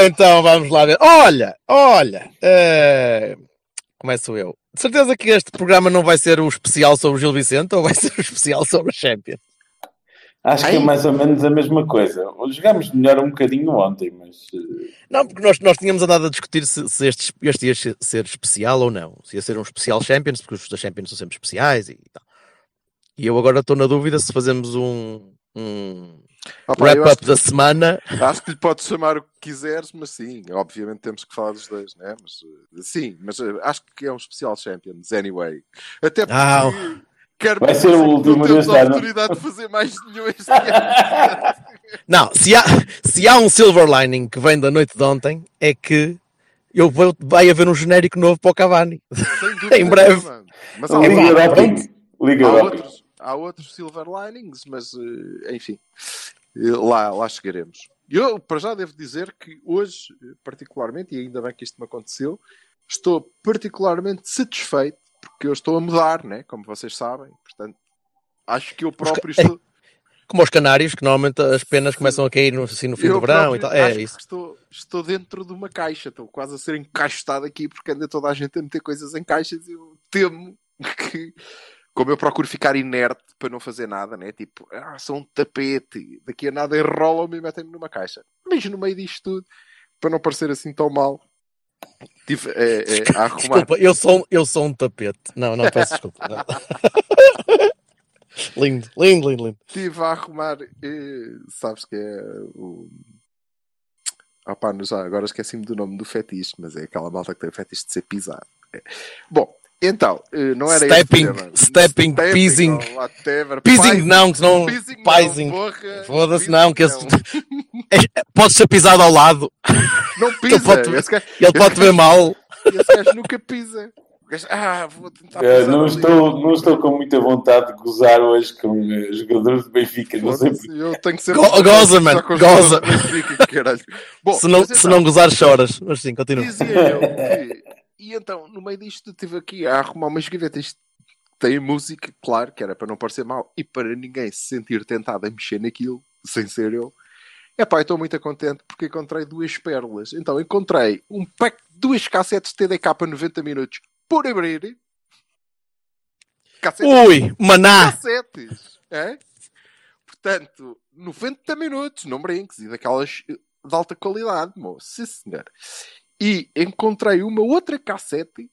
Ora então, vamos lá ver. Olha, olha. eh, Começo eu. De certeza que este programa não vai ser o especial sobre o Gil Vicente ou vai ser o especial sobre o Champion? Acho que é mais ou menos a mesma coisa. Jogámos melhor um bocadinho ontem, mas. eh, Não, porque nós, nós tínhamos andado a discutir se, se este, este ia ser- ser especial ou não. Se ia ser um especial Champions, porque os da Champions são sempre especiais e tal. E eu agora estou na dúvida se fazemos um, um Opa, wrap-up que- da semana. Acho que lhe podes chamar o que quiseres, mas sim, obviamente temos que falar dos dois, né? Mas eh, sim, mas eh, acho que é um especial Champions, anyway. Até porque Ah, quero Vai ser o último não temos a oportunidade de fazer mais nenhum este ano. Não, se há, se há um silver lining que vem da noite de ontem, é que eu vou, vai haver um genérico novo para o Cavani. Sem dúvida Em breve. Mas há, Liga outros- Europa. Liga Europa. Há outros silver linings, mas eh, enfim, eh, lá, lá chegaremos. Eu, para já, devo dizer que hoje, particularmente, e ainda bem que isto me aconteceu, estou particularmente satisfeito porque eu estou a mudar, né? como vocês sabem. Portanto, acho que eu próprio estou. Como os canários, que normalmente as penas começam a cair no, assim no fim eu do verão e tal. É isso. Estou, estou dentro de uma caixa, estou quase a ser encaixotado aqui porque anda toda a gente a meter coisas em caixas e eu temo que, como eu procuro ficar inerte para não fazer nada, né? Tipo, ah, sou um tapete, daqui a nada enrolam-me e metem-me numa caixa. Mas no meio disto tudo, para não parecer assim tão mal, tive eh, eh, a arrumar. Desculpa, eu sou, eu sou um tapete. Não, não, peço desculpa. Não. lindo, lindo, lindo, lindo. Estive a arrumar, eh, sabes que é o. Já, agora esqueci-me do nome do fetiche, mas é aquela malta que tem o fetiche de ser pisado. É. Bom, então, eh, não era Stepping, esse tema. stepping, pising. Pising Pising, não, que pising Pising. não, porra. Foda-se, Pising não, que esse. não. É- Pode ser pisado ao lado. Não pisa, pode- esse gajo, Ele pode ver mal. esse gajo nunca pisa. Ah, vou tentar pisar não, ali. estou, não estou com muita vontade de gozar hoje com eh, jogadores de Benfica. Não sei Eu tenho que ser Go- goza, man, goza. Caralho. Bom, Se não, se então, não gozar, choras. Mas sim, continua. Dizia eu que... E então, no meio disto, estive aqui a arrumar umas gavetas. Tem música, claro, que era para não parecer mal e para ninguém se sentir tentado a mexer naquilo, sem ser eu. Epá, eu estou muito contente porque encontrei duas pérolas. Então, encontrei um pack de duas cassetes TDK 90 minutos por abrir. Cassetes Ui, maná. cassetes. É? Portanto, 90 minutos, não brinques, e daquelas de alta qualidade, moço. Sim, senhor. E encontrei uma outra cassete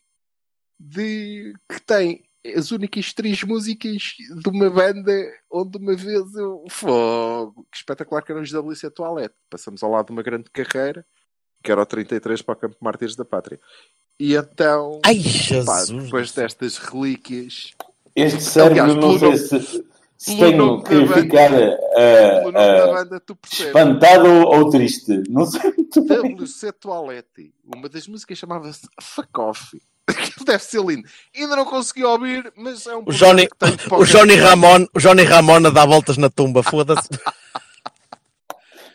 de que tem as únicas três músicas de uma banda onde uma vez eu. Fogo! Que espetacular que eram os WC Toilette. Passamos ao lado de uma grande carreira, que era o 33 para o Campo Mártires da Pátria. E então, Ai, pá, Jesus. depois destas relíquias, Este cérebro, Aliás, não sei se, se pelo tenho que banda- ficar da eh, banda, tu percebes. espantado ou triste. Não sei muito bem. WC Toilette. Uma das músicas chamava-se Fuck Off. Aquilo deve ser lindo. Ainda não consegui ouvir, mas é um O Johnny, o Johnny. Ramon, o Johnny Ramon a dar voltas na tumba, foda-se.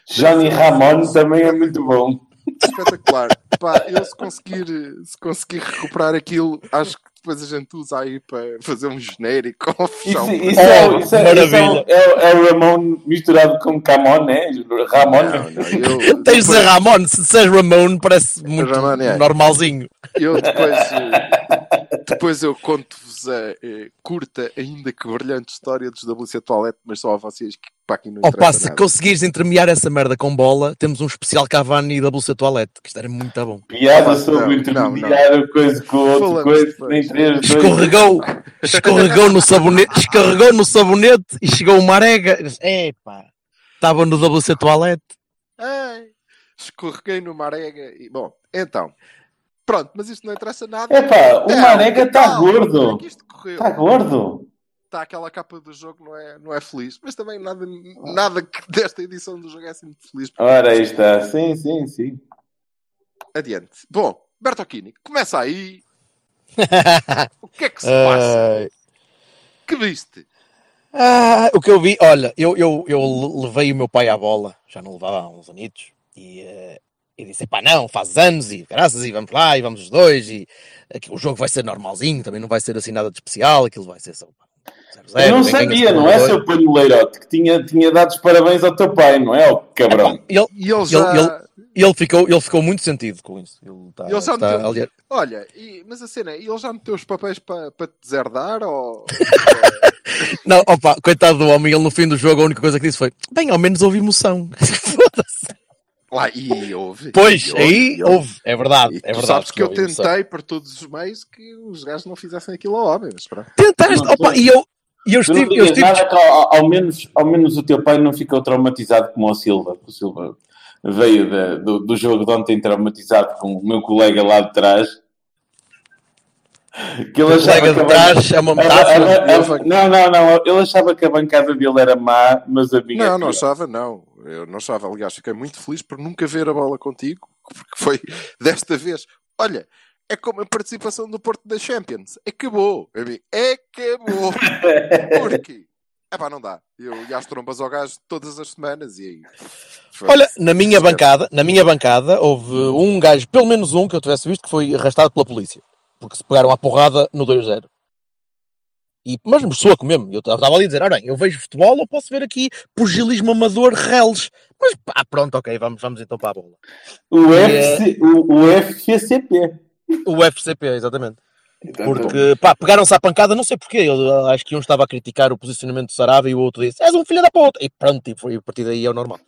Johnny Ramon também é muito bom. Espetacular. Pá, eu se conseguir, se conseguir recuperar aquilo, acho que depois a gente usa aí para fazer um genérico ou fechar Isso, um isso é, isso é, isso é, maravilha. é, é o Ramon misturado com Camon, né? Ramon. Não, não, eu, Tens de dizer Ramon, se disseres Ramon parece muito Ramon, é. normalzinho. Eu depois, eh, depois eu conto-vos a eh, curta, ainda que brilhante história dos WC Toilette, mas só a vocês que para aqui não Opa, interessa se nada. conseguires entremear essa merda com bola, temos um especial Cavani da Bolsa Toilette, que isto era muito bom. Piada sobre intermediar coisa com outra Falamos coisa. Nem três, dois. Escorregou, escorregou no sabonete, escorregou no sabonete e chegou uma arega. Epá, estava no WC Toilette. Ai, escorreguei numa arega e bom, então. Pronto, mas isto não interessa nada. Epá, o Marega está gordo. é que isto correu? Está gordo. está aquela capa do jogo, não é, não é feliz. Mas também nada, nada que desta edição do jogo é assim muito feliz. Ora, aí está. Sim, sim, sim. Adiante. Bom, Bertocchini, começa aí. O que é que se passa? Que viste? ah, o que eu vi, olha, eu, eu, eu levei o meu pai à bola, já não levava há uns anitos, e, eh, e disse: pá, não, faz anos, e graças, e vamos lá, e vamos os dois, e aqui, o jogo vai ser normalzinho, também não vai ser assim nada de especial, aquilo vai ser só. 0-0, Eu não sabia, não é, seu Panho Leirote, que tinha, tinha dado os parabéns ao teu pai, não é, ó cabrão? Ele, E ele já. ele- ele, ficou, ele ficou muito sentido com isso. Ele tá, Ele já tá- meteu- aliás, Olha, e- mas a cena, é, ele já meteu os papéis para para te deserdar? Ou... Não, opa, coitado do homem, ele no fim do jogo a única coisa que disse foi: bem, ao menos houve emoção. Foda-se. Lá, e houve. Pois, E aí houve, é verdade. E é tu verdade. sabes que eu emoção. tentei por todos os meios que os gajos não fizessem aquilo ao homem, mas pronto. Tentaste, Não, opa, e eu, e eu não estive, eu estive nada que ao, ao menos, ao menos o teu pai não ficou traumatizado como o Silva. O Silva veio da- do, do jogo de ontem traumatizado com o meu colega lá de trás. Que ele achava que de trás é uma metáfora. a- a- Não, não, não. Ele achava que a bancada dele era má, mas a minha. Não, não achava, não. Eu não achava. Aliás, fiquei muito feliz por nunca ver a bola contigo, porque foi desta vez. Olha, é como a participação do Porto da Champions. Acabou, amigo. Acabou. Porquê? É pá, não dá. Eu ia às trombas ao gajo todas as semanas e aí. Olha, na minha bancada, na minha bancada, houve um gajo, pelo menos um que eu tivesse visto, que foi arrastado pela polícia. Porque se pegaram à porrada no 2-0. E, mas me soa mesmo. Eu estava ali a dizer, ora bem, eu vejo futebol ou posso ver aqui pugilismo amador reles. Mas pá, pronto, ok, vamos, vamos então para a bola. O, é- FC, o, o FCCP. O FCP, exatamente. Porque, pá, pegaram-se à pancada, não sei porquê. Eu acho que um estava a criticar o posicionamento do Sarabia e o outro disse, és um filho da puta. E pronto, e foi, a partir daí é o normal.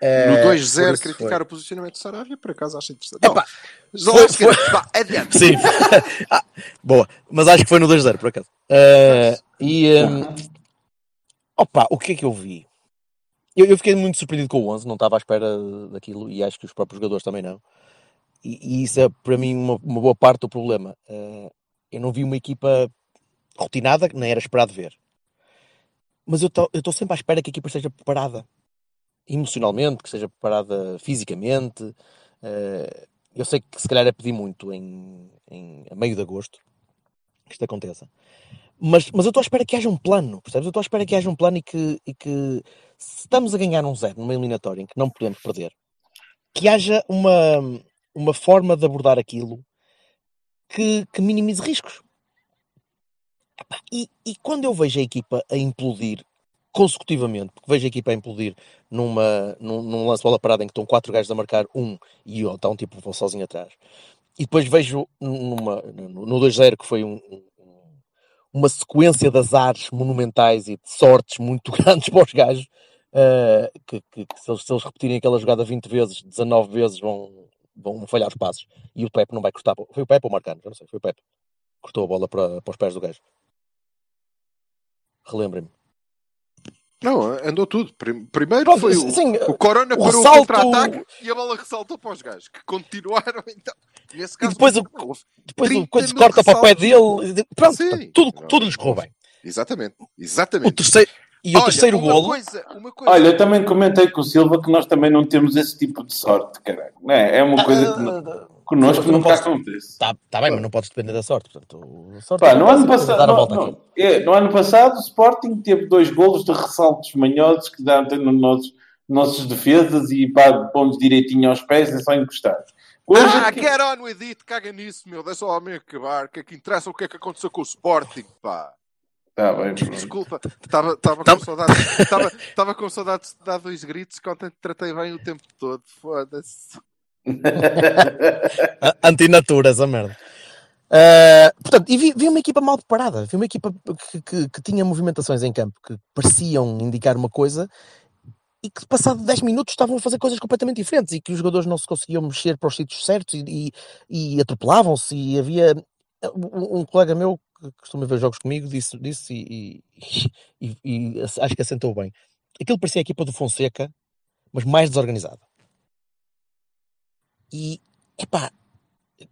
No Eh, 2-0, por isso criticar foi. o posicionamento do Sarabia, por acaso acho interessante. Epá, Não, foi- Zalewski, vá, adiante. Sim. Ah, boa. Mas acho que foi no 2-0, por acaso. Eh, e. ehm, opa, o que é que eu vi? Eu, eu fiquei muito surpreendido com o 11, não estava à espera daquilo e acho que os próprios jogadores também não. E, e isso é para mim uma, uma boa parte do problema. Eh, eu não vi uma equipa rotinada, nem era esperado ver. Mas eu estou sempre à espera que a equipa esteja preparada emocionalmente, que esteja preparada fisicamente. Eh, eu sei que se calhar é pedir muito em, em a meio de agosto que isto aconteça. Mas, mas eu estou à espera que haja um plano, percebes? Eu estou à espera que haja um plano e que, e que se estamos a ganhar um zero numa eliminatória em que não podemos perder, que haja uma, uma forma de abordar aquilo que, que minimize riscos. E, e quando eu vejo a equipa a implodir consecutivamente, porque vejo a equipa a implodir numa, num, num lance bola parada em que estão quatro gajos a marcar um e ó, está um tipo vou sozinho atrás. E depois vejo numa, no, no 2-0 que foi um, um- uma sequência de azares monumentais e de sortes muito grandes para os gajos, eh, que, que- que se, eles, se eles repetirem aquela jogada 20 vezes, 19 vezes vão, vão falhar os passos. E o Pepe não vai cortar. Foi o Pepe ou o Marcano? Não sei, foi o Pepe. Cortou a bola para, para os pés do gajo. Relembrem-me. Não, andou tudo. Prim- Primeiro Pronto, foi o, sim, o Corona o parou o ressalto- contra-ataque e a bola ressaltou para os gajos, que continuaram então. Nesse caso, depois o- Depois o 30 coisa corta para o pé dele. Pronto, Sim. tudo, Não, tudo lhes correu bem. Exatamente, O exatamente. terceiro, e o Olha, terceiro uma golo. Coisa, uma coisa. Olha, eu também comentei com o Silva que nós também não temos esse tipo de sorte, caralho. É? é uma coisa que não- connosco não nunca podes- acontece. Tá, tá bem, mas não podes depender da sorte. Portanto, sorte Pá, é no, ano passado, no- aqui. é, no ano passado o Sporting teve dois golos de ressaltos manhosos que dão nos nossos, nossos defesas e pá, pomos direitinho aos pés é só encostar. Hoje Ah, aqui- get on with it, caga nisso, meu. Deixa o homem acabar. Que é que interessa o que é que aconteceu com o Sporting, pá. Tá bem. Desculpa, estava com saudades. Estava estava com saudades de dar dois gritos que ontem te tratei bem o tempo todo. Foda-se. Antinatura, essa merda. Ah, portanto, e vi, vi uma equipa mal preparada, vi uma equipa que, que- que tinha movimentações em campo que pareciam indicar uma coisa e que, passado 10 minutos, estavam a fazer coisas completamente diferentes e que os jogadores não se conseguiam mexer para os sítios certos e, e, e atropelavam-se. E havia um, um colega meu que costuma ver jogos comigo disse, disse e- e acho que assentou bem. Aquilo parecia a equipa do Fonseca, mas mais desorganizada. E, epá,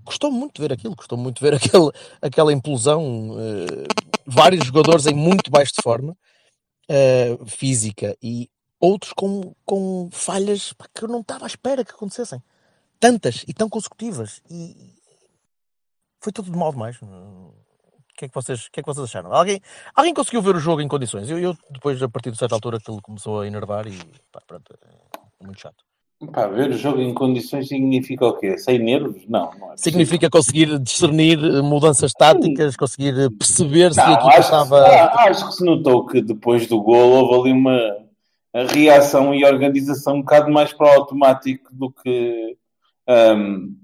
Gostou muito de ver aquilo, gostou muito de ver aquele, aquela implosão. eh, vários jogadores em muito baixo de forma eh, física e outros com, com falhas pá, que eu não estava à espera que acontecessem. Tantas e tão consecutivas. E foi tudo de mal demais. O que é que vocês, que é que vocês acharam? Alguém, alguém conseguiu ver o jogo em condições? Eu, eu depois, a partir de certa altura, aquilo começou a enervar e pá, pronto, é muito chato. Pá, ver o jogo em condições significa o quê? Sem nervos? Não, não é. Significa conseguir discernir eh, mudanças táticas, conseguir eh, perceber se a Não, equipa estava. ah, acho que se notou que depois do gol houve ali uma reação e organização um bocado mais para o automático do que, ahm,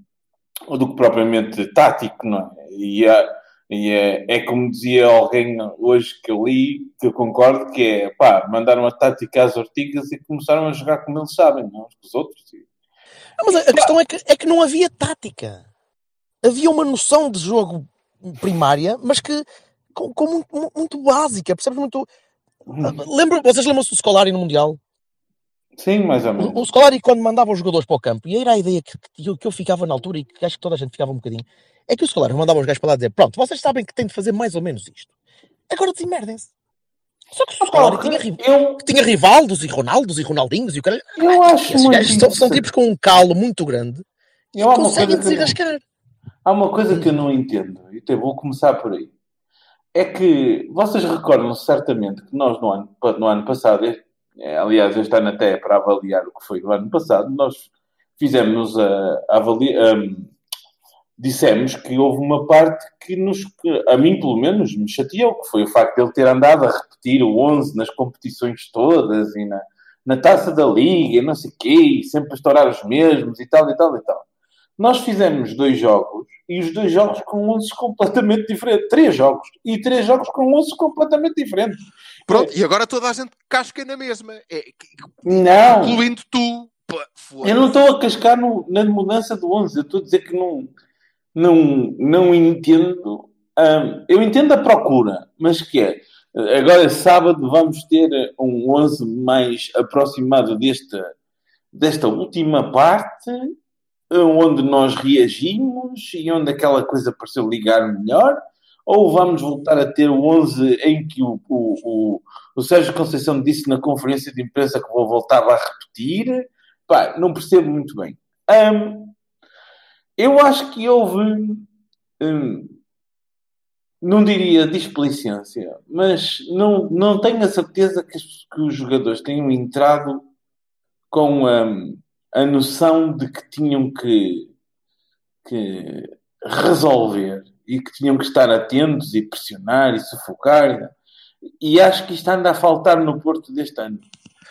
do que propriamente tático, não é? E, é, e é, é como dizia alguém hoje que eu li, que eu concordo, que é pá, mandaram a tática às ortigas e começaram a jogar como eles sabem, não uns com os outros. Não, mas a, a questão é que, é que não havia tática. Havia uma noção de jogo primária, mas que com, com muito, mu- muito básica, percebes? Muito. Lembra, vocês lembram-se do Scolari no Mundial? Sim, mais ou O, o menos. Scolari, quando mandava os jogadores para o campo, e era a ideia que, que, eu, que eu ficava na altura e que acho que toda a gente ficava um bocadinho, é que o Scolari mandava os gajos para lá dizer: Pronto, vocês sabem que têm de fazer mais ou menos isto. Agora desemmerdem-se. Só que o Scolari tinha, Eu, tinha Rivaldos e Ronaldos e Ronaldinhos e o cara. eu acho Esses muito gajos são, são tipos com um calo muito grande Eu conseguem que não- desenrascar. Há uma coisa que eu não entendo, e até vou começar por aí. É que vocês recordam-se certamente que nós, no ano, no ano passado, aliás, este ano até é para avaliar o que foi o ano passado, nós fizemos a, a avaliar. dissemos que houve uma parte que, nos, que a mim, pelo menos, me chateou, que foi o facto de ele ter andado a repetir o 11 nas competições todas e na, na taça da liga, não sei o quê, e sempre a estourar os mesmos e tal e tal e tal. Nós fizemos dois jogos e os dois jogos com 11 completamente diferentes. Três jogos. E três jogos com 11 completamente diferentes. Pronto, e agora toda a gente casca na mesma. É, Não! incluindo tu. Eu não estou a cascar no- na mudança do 11. Eu estou a dizer que não, não, não entendo. hum, eu entendo a procura, mas que é. Agora, sábado, vamos ter um 11 mais aproximado desta, desta última parte, onde nós reagimos e onde aquela coisa pareceu ligar melhor. Ou vamos voltar a ter o 11 em que o, o, o, o Sérgio Conceição disse na conferência de imprensa que vou voltar a repetir. Pá, não percebo muito bem. Hum, eu acho que houve, hum, não diria displicência, mas não, não tenho a certeza que, que os jogadores tenham entrado com hum, a noção de que tinham que, que resolver e que tinham que estar atentos e pressionar e sufocar. E acho que isto anda a faltar no Porto deste ano.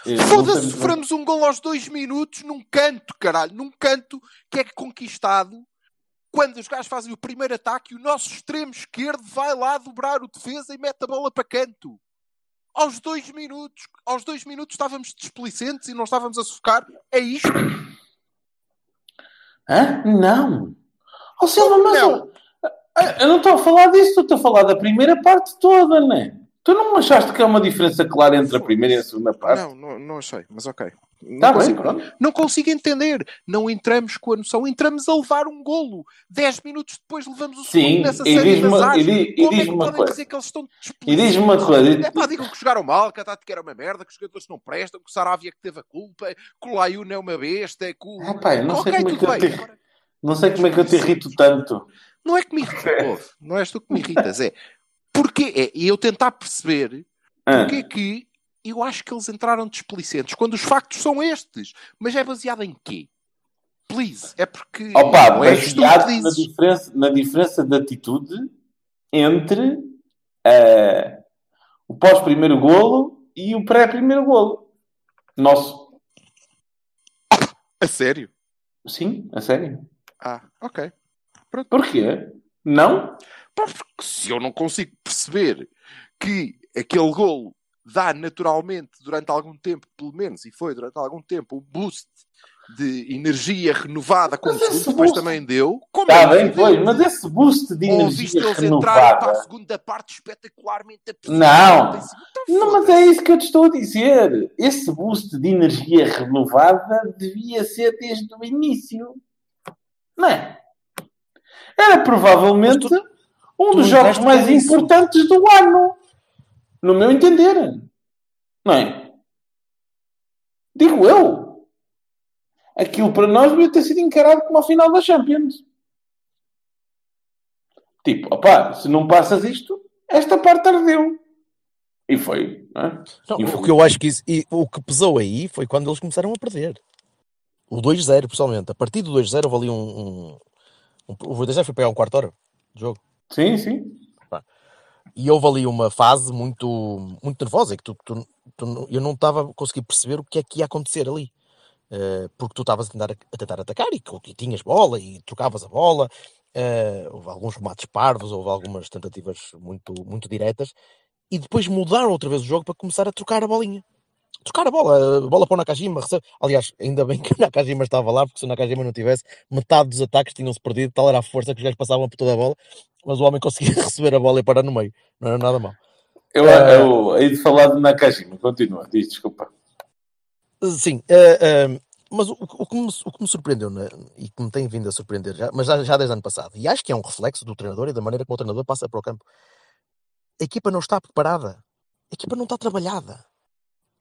Eh, Foda-se, sofremos um gol aos dois minutos num canto, caralho. Num canto que é conquistado quando os gajos fazem o primeiro ataque e o nosso extremo esquerdo vai lá dobrar o defesa e mete a bola para canto. Aos dois minutos. Aos dois minutos estávamos displicentes e não estávamos a sufocar. É isto? Hã? Não. Ó Silva, mas Não. eu, eu não estou a falar disso, estou a falar da primeira parte toda, não é? Tu não achaste que há uma diferença clara entre a primeira e a segunda parte? Não, não, não achei, mas ok. Não, Tá bem, consigo, pronto. não consigo entender. Não entramos com a noção, entramos a levar um golo. Dez minutos depois levamos o segundo Sim, nessa série diz-me de uma- e di- e Como é uma podem coisa. dizer que eles estão E diz-me uma coisa. É pá, digam que jogaram mal, que a tática era uma merda, que os jogadores não prestam, que o Saravia que teve a culpa, que o Layun é uma besta, que o... Ah, pá, não sei Ok, como é que eu bem. te- Agora, Não sei como é que eu te irrito tanto. Não é que me irrita, ouve, não és tu que me irritas, é porque é, e eu tentar perceber Ah, porque é que eu acho que eles entraram displicentes quando os factos são estes, mas é baseado em quê? Please, é porque Opa, não é baseado na diferença, na diferença de atitude entre eh, o pós-primeiro golo e o pré-primeiro golo. Nosso. A sério? Sim, a sério. Ah, ok. Porquê? Não? Pá, porque se eu não consigo perceber que aquele golo dá naturalmente durante algum tempo, pelo menos, e foi durante algum tempo, um boost de energia renovada, como o Mas segundo depois boost- também deu. Como Está é bem, pois, mas esse boost de energia eles entrarem para a renovada. segunda parte espetacularmente Não. Então, Não, mas é isso que eu te estou a dizer. Esse boost de energia renovada devia ser desde o início. Não é? Era provavelmente Um dos jogos mais importantes do ano. No meu entender. Não é? Digo eu. Aquilo para nós devia ter sido encarado como a final da Champions. Tipo, opá, se não passas isto, esta parte ardeu. E foi, não é? Não, E o foi. que eu acho que isso, e o que pesou aí foi quando eles começaram a perder. O 2-0, pessoalmente. A partir do 2-0 houve ali um. um, um o 2-0 foi pegar um quarto hora de jogo. Sim, sim. E houve ali uma fase muito, muito nervosa, em que tu, tu- tu- eu não estava a conseguir perceber o que é que ia acontecer ali. Eh, porque tu estavas a tentar, a tentar atacar e, e tinhas bola e trocavas a bola. eh, houve alguns remates parvos, houve algumas tentativas muito, muito diretas. E depois mudaram outra vez o jogo para começar a trocar a bolinha. Trocar a bola, a bola para o Nakajima. recebe- Aliás, ainda bem que o Nakajima estava lá, porque se o Nakajima não tivesse, metade dos ataques tinham-se perdido, tal era a força que os gajos passavam por toda a bola, mas o homem conseguia receber a bola e parar no meio. Não era nada mal. Eu, Eh, eu hei de falar de Nakajima. Continua, diz, desculpa. Sim, eh, eh, mas o, o que me, o que me surpreendeu né, e que me tem vindo a surpreender já, mas já, já desde o ano passado, e acho que é um reflexo do treinador e da maneira como o treinador passa para o campo. A equipa não está preparada, a equipa não está trabalhada.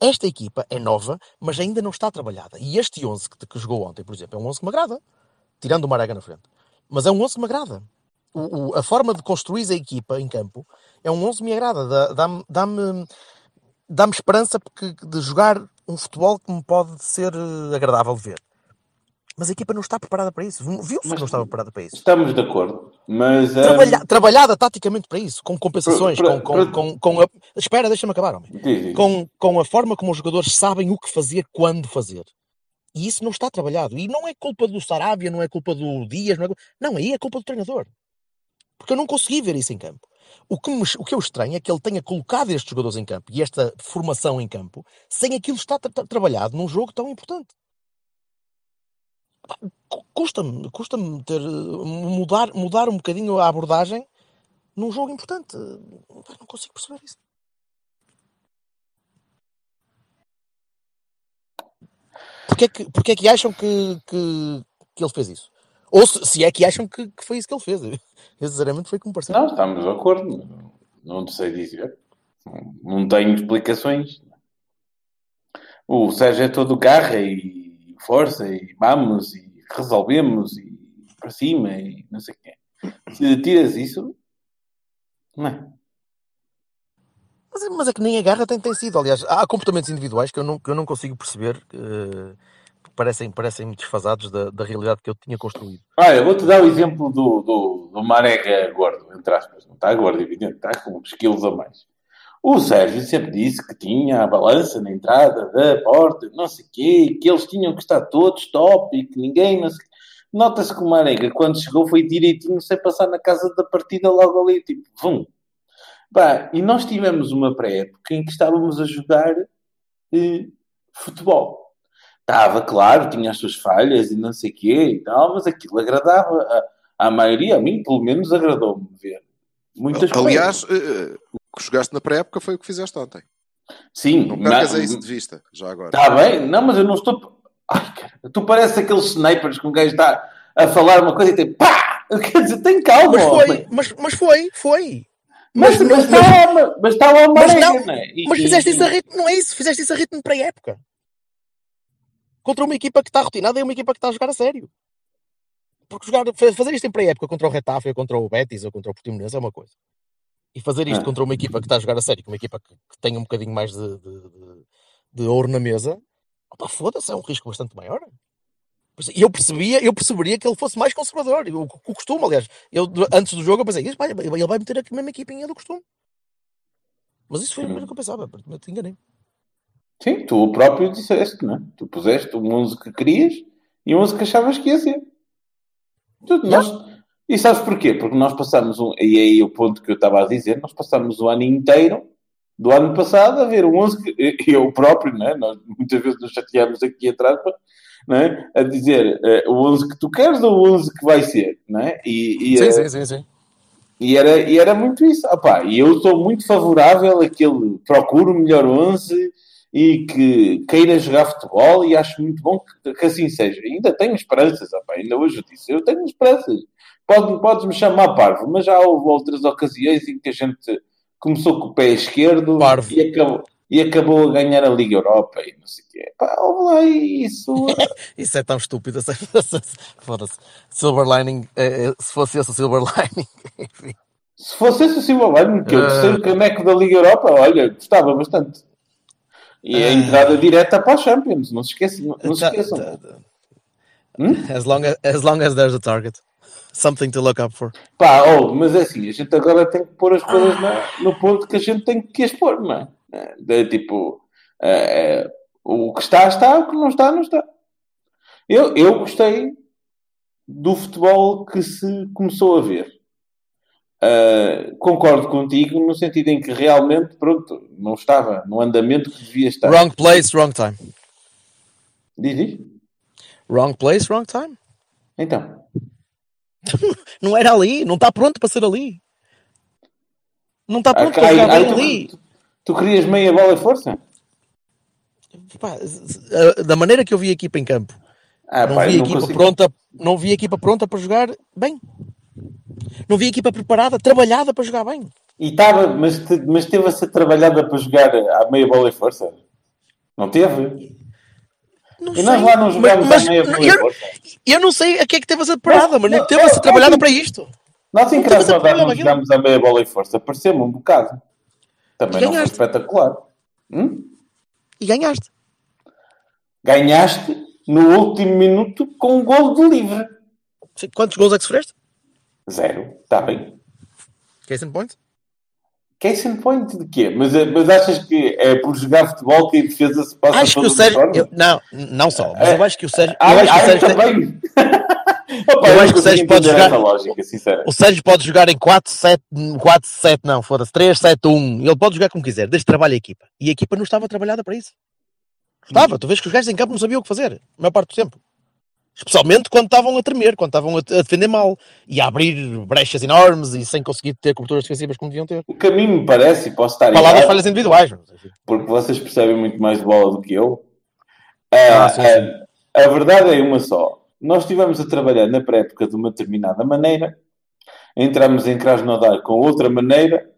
Esta equipa é nova, mas ainda não está trabalhada. E este 11 que, que jogou ontem, por exemplo, é um 11 que me agrada, tirando o Marega na frente. Mas é um 11 que me agrada. O- o- a forma de construir a equipa em campo é um 11 que me agrada. Dá- Dá-me dá-me dá-me esperança porque, de jogar um futebol que me pode ser eh, agradável de ver. Mas a equipa não está preparada para isso. Viu-se que não estava preparada para isso. Estamos de acordo. Mas. Trabalha- trabalhada taticamente para isso, com compensações, Pra- com, pra- com, com, com a... Espera, deixa-me acabar, homem. diz. Com, com a forma como os jogadores sabem o que fazer, quando fazer. E isso não está trabalhado. E não é culpa do Sarabia, não é culpa do Dias, não é... culpa- Não, aí é culpa do treinador. Porque eu não consegui ver isso em campo. O que, me- o que eu estranho é que ele tenha colocado estes jogadores em campo e esta formação em campo sem aquilo estar tra- tra- trabalhado num jogo tão importante. Cu- Custa-me, custa-me ter, mudar, mudar um bocadinho a abordagem num jogo importante. Pá, Não consigo perceber isso. Porquê é que, porquê é que acham que, que, que ele fez isso? Ou se, se é que acham que, que foi isso que ele fez. Eu, sinceramente, foi como pareceu. Não, estamos de acordo. Não, sei dizer. Não tenho explicações. O Sérgio é todo garra e força e vamos e resolvemos e para cima e não sei o quê. Se tiras isso, não é? Mas, é- mas é que nem a garra tem, tem sido. Aliás, há comportamentos individuais que eu não, que eu não consigo perceber, eh, que parecem, parecem desfasados da, da realidade que eu tinha construído. Olha, vou-te dar o exemplo do, do, do Marega gordo, entre aspas. Não está gordo, evidente, está com uns quilos a mais. O Sérgio sempre disse que tinha a balança na entrada da porta, não sei o quê, que eles tinham que estar todos top e que ninguém, não sei. Nota-se que o Marega, quando chegou, foi direitinho, sem passar na casa da partida logo ali, tipo, vum. Pá, e nós tivemos uma pré-época em que estávamos a jogar eh, futebol. Estava, claro, tinha as suas falhas e não sei o quê e tal, mas aquilo agradava a, à maioria, a mim pelo menos agradou-me ver muitas Aliás, coisas. eh, o que jogaste na pré-época foi o que fizeste ontem. Sim, Não percas na- é isso de vista, já agora. Está bem, não, mas eu não estou. Ai, cara, tu pareces aqueles snipers que um gajo está a falar uma coisa e tem pá! Quer dizer, tem calma, Mas foi, homem. mas, mas foi, foi. Mas, Mas, mas, não- está lá, mas está lá uma Mas não, não é? E- mas e- fizeste isso a ritmo, não é isso, fizeste isso a ritmo para a época. Contra uma equipa que está rotinada e uma equipa que está a jogar a sério. Porque jogar, fa- fazer isto em pré-época contra o Retafe ou contra o Betis ou contra o Portimonense é uma coisa. E fazer isto Ah. contra uma equipa que está a jogar a sério, uma equipa que, que tenha um bocadinho mais de, de, de- de ouro na mesa, opa, foda-se, é um risco bastante maior. E eu percebia, eu perceberia que ele fosse mais conservador, o, o costume, aliás. Eu, antes do jogo eu pensei, "Isto vai- ele vai meter a mesma equipinha do costume. Mas isso foi a coisa que eu pensava, eu te enganei. Sim, tu próprio disseste, não é? Tu puseste um 11 que querias e um 11 que achavas que ia ser. Tu- nós- E sabes porquê? Porque nós passamos um. E aí o ponto que eu estava a dizer, nós passamos o ano inteiro do ano passado a ver um 11 que eu próprio, não é? Nós muitas vezes nos chateamos aqui atrás não é? a dizer eh, o 11 que tu queres ou o 11 que vai ser, não é? E, e, Sim, eh, sim, sim, sim. e era, e era muito isso. Opá, e eu estou muito favorável a que ele procure o melhor 11 e que queira jogar futebol e acho muito bom que, que assim seja. Ainda tenho esperanças, opá, ainda hoje eu disse, eu tenho esperanças. pode, podes-me chamar parvo, mas já houve outras ocasiões em que a gente começou com o pé esquerdo Parvo. e acabou, e acabou a ganhar a Liga Europa e não sei o quê. Pá, lá isso. Isso é tão estúpido. Foda-se. Silver lining. eh, eh, se fosse esse o silver lining. Enfim. Se fosse esse o Silva Lining, que é o Ah. terceiro caneco da Liga Europa, olha, gostava bastante. E a Ah. entrada direta para os Champions, não se esqueçam. Não, se Tá- esqueçam. tá- tá. Hum? As long as, as long as there's a target. Something to look up for. Pá, oh, mas é assim, a gente agora tem que pôr as coisas na- no ponto que a gente tem que as pôr, não é? De, tipo, é, é, o que está, está, o que não está, não está. Eu, eu gostei do futebol que se começou a ver. Ah, concordo contigo no sentido em que realmente, pronto, não estava no andamento que devia estar. Wrong place, wrong time. Diz, diz. Wrong place, wrong time. Então, Não era ali. Não está pronto para ser ali. Não está pronto ah, para ai, bem tu, ali. tu, tu querias meia bola e força? Pá, da maneira que eu vi a equipa em campo, Ah, não vi a equipa consigo- pronta, não vi a equipa pronta para jogar bem. Não vi a equipa preparada, trabalhada para jogar bem. E estava, mas, te- mas teve a ser trabalhada para jogar à meia bola e força? Não teve? Não E nós sei, lá não jogámos mas- à meia mas bola e eu, força? eu não sei a que é que teve a ser preparada, mas não não, teve a é- ser trabalhada é- para isto. Nós em Krasnodar não jogámos à meia bola e força. Pareceu-me um bocado. Também não foi espetacular. Hum? E ganhaste. Ganhaste no último minuto com um gol de livre. Quantos gols é que sofreste? Zero. Está bem. Case in point? Case in point de quê? Mas, eh, mas achas que é por jogar futebol que a defesa se passa Acho que o Sérgio. eu- não, não só, mas eu acho que o Sérgio. Ah, Eu acho que o Sérgio, também. Opa, Eu não acho que o Sérgio pode jogar- lógica, o Sérgio pode jogar em 4-7, 4-7, não, foda-se, 3-7-1. Ele pode jogar como quiser, desde que trabalhe a equipa. E a equipa não estava trabalhada para isso. Estava, tu vês que os gajos em campo não sabiam o que fazer, a maior parte do tempo. Especialmente quando estavam a tremer, quando estavam a, defender mal e a abrir brechas enormes e sem conseguir ter coberturas defensivas como deviam ter. O mim me parece, e posso estar lá das falhas individuais. porque vocês percebem muito mais de bola do que eu. Ah, Ah, sim, ah, a verdade é uma só. Nós estivemos a trabalhar na pré-época de uma determinada maneira, entramos em Krasnodar com outra maneira,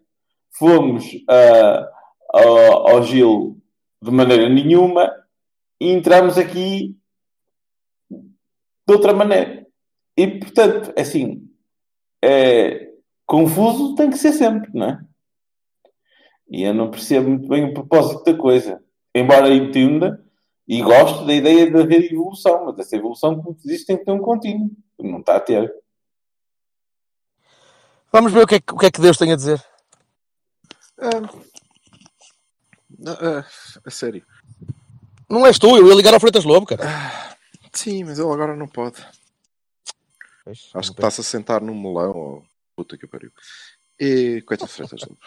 fomos ah, ao, ao Gil de maneira nenhuma e entramos aqui de outra maneira. E, portanto, assim, é, confuso tem que ser sempre, não é? E eu não percebo muito bem o propósito da coisa. Embora entenda e gosto da ideia de haver evolução, mas essa evolução, como tu dizes, tem que ter um contínuo. Não está a ter. Vamos ver o que, é, que- o que é que Deus tem a dizer. Não, ah, a sério. Não és tu, eu ia ligar ao Freitas Lobo, cara. Sim, mas ele agora não pode. Acho que está-se a sentar num melão. Ou... Puta que pariu. E coitado de Freitas Lobo.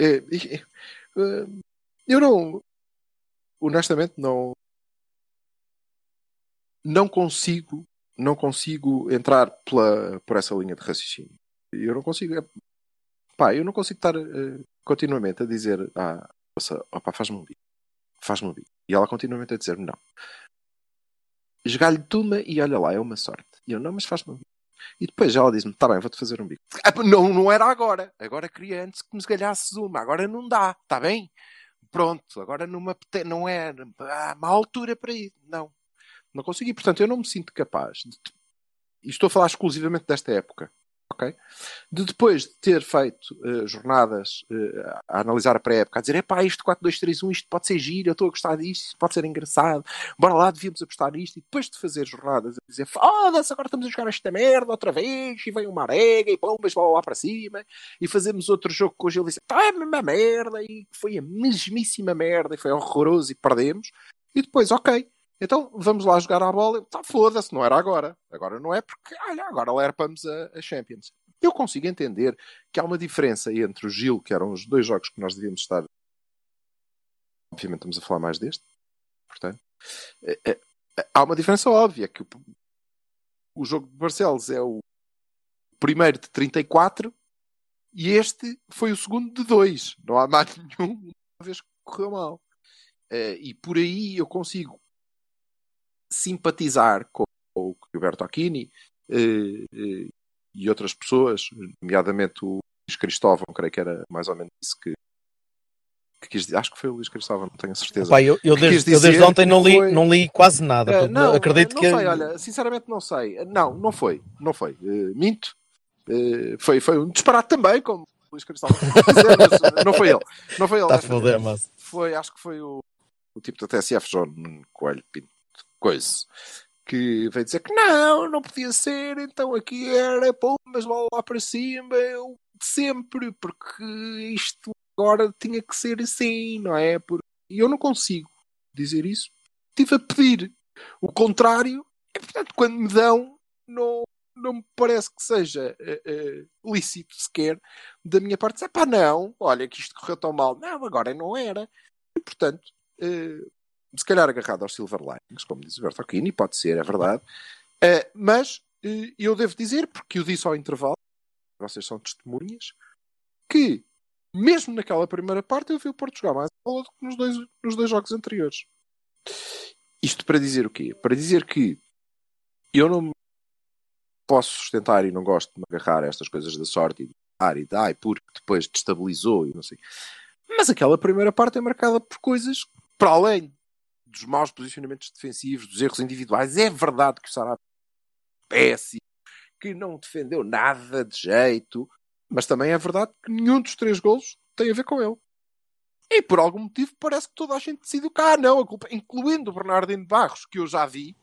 E- e- eh, eu não. Honestamente, não. Não consigo. Não consigo entrar pela, por essa linha de raciocínio. Eu não consigo. é- Pá, eu não consigo estar eh, continuamente a dizer. Ah, opá, faz-me um bico. Faz-me um bico. E ela continuamente a dizer não. Jogar-lhe tuma e olha lá, é uma sorte. E eu, não, mas faz-me um bico. E depois ela diz-me, tá bem, vou-te fazer um bico. Ah, não, não era agora. Agora queria antes que me esgalhasses uma. Agora não dá, tá bem? Pronto, agora numa, não é ah, má altura para ir. Não, não consegui. Portanto, eu não me sinto capaz. De, e estou a falar exclusivamente desta época. De depois de ter feito eh, jornadas eh, a analisar a pré-época, a dizer, epá, isto 4-2-3-1, isto pode ser giro, eu estou a gostar disto, isto pode ser engraçado, bora lá, devíamos apostar nisto, e depois de fazer jornadas a dizer, foda-se, agora estamos a jogar esta merda outra vez, e vem uma arega, e pombas, bola lá para cima, e fazemos outro jogo o Gil e disse, tá, é a mesma merda, e foi a mesmíssima merda, e foi horroroso, e perdemos, e depois, ok, então vamos lá jogar à bola. Tá, foda-se, não era agora. Agora não é porque, olha, agora lerpamos a, a Champions. Eu consigo entender que há uma diferença entre o Gil, que eram os dois jogos que nós devíamos estar. Obviamente estamos a falar mais deste. Portanto, é, é, há uma diferença óbvia, que o, o jogo de Barcelos é o primeiro de 34 e este foi o segundo de 2. Não há mais nenhum, uma vez que correu mal. E por aí eu consigo simpatizar com o Gilberto Aquini eh, eh, e outras pessoas, nomeadamente o Luís Cristóvão, creio que era mais ou menos isso que, que quis dizer. Acho que foi o Luís Cristóvão, não tenho a certeza. Eu, eu desde, eu desde ontem não li, foi- não li quase nada. Porque não, acredito não que. sei, olha, sinceramente não sei. Não, não foi, não foi. Eh, minto. Eh, foi, foi um disparate também, como o Luís Cristóvão dizer, mas não foi ele. Não foi ele. Está a desta foder, mas. foi, acho que foi o, o tipo da TSF, João Coelho Pinto, coisa, que veio dizer que não, não podia ser, então aqui era mas lá, lá para cima, eu sempre, porque isto agora tinha que ser assim, não é? E eu não consigo dizer isso. Estive a pedir o contrário, e portanto, quando me dão, não, não me parece que seja eh, eh, lícito sequer da minha parte dizer, pá, não, olha que isto correu tão mal. Não, agora não era. E, portanto, eh, se calhar agarrado aos Silver Linings, como diz o Bertocchini, pode ser, é verdade. Eh, mas eh, eu devo dizer, porque eu disse ao intervalo, vocês são testemunhas, que mesmo naquela primeira parte eu vi o Porto jogar mais bola do que nos dois, nos dois jogos anteriores. Isto para dizer o quê? Para dizer que eu não posso sustentar e não gosto de me agarrar a estas coisas da sorte e de dar e dai porque depois destabilizou e não sei. Mas aquela primeira parte é marcada por coisas para além dos maus posicionamentos defensivos, dos erros individuais. É verdade que o Sarabia é péssimo, que não defendeu nada de jeito, mas também é verdade que nenhum dos três golos tem a ver com ele. E por algum motivo parece que toda a gente decidiu que, ah, não, a culpa, incluindo o Bernardino Barros, que eu já vi,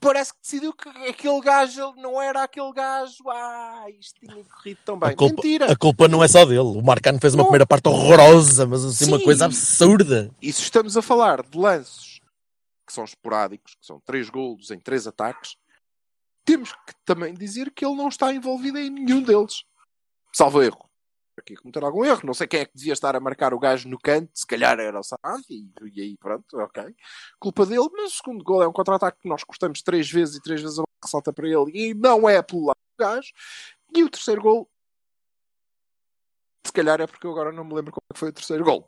parece que decidiu que aquele gajo não era aquele gajo, ah, isto tinha corrido tão bem. A culpa, Mentira! a culpa não é só dele. O Marcano fez uma Não. primeira parte horrorosa, mas assim, uma Sim. coisa absurda. E se estamos a falar de lances que são esporádicos, que são três golos em três ataques, temos que também dizer que ele não está envolvido em nenhum deles. Salvo erro. Aqui cometer algum erro. Não sei quem é que devia estar a marcar o gajo no canto. Se calhar era o Sarabia. E, e aí pronto, ok. Culpa dele. Mas o segundo gol é um contra-ataque que nós cortamos três vezes e três vezes a bola ressalta para ele. E não é pelo lado do gajo. E o terceiro gol... Se calhar é porque eu agora não me lembro como é que foi o terceiro gol.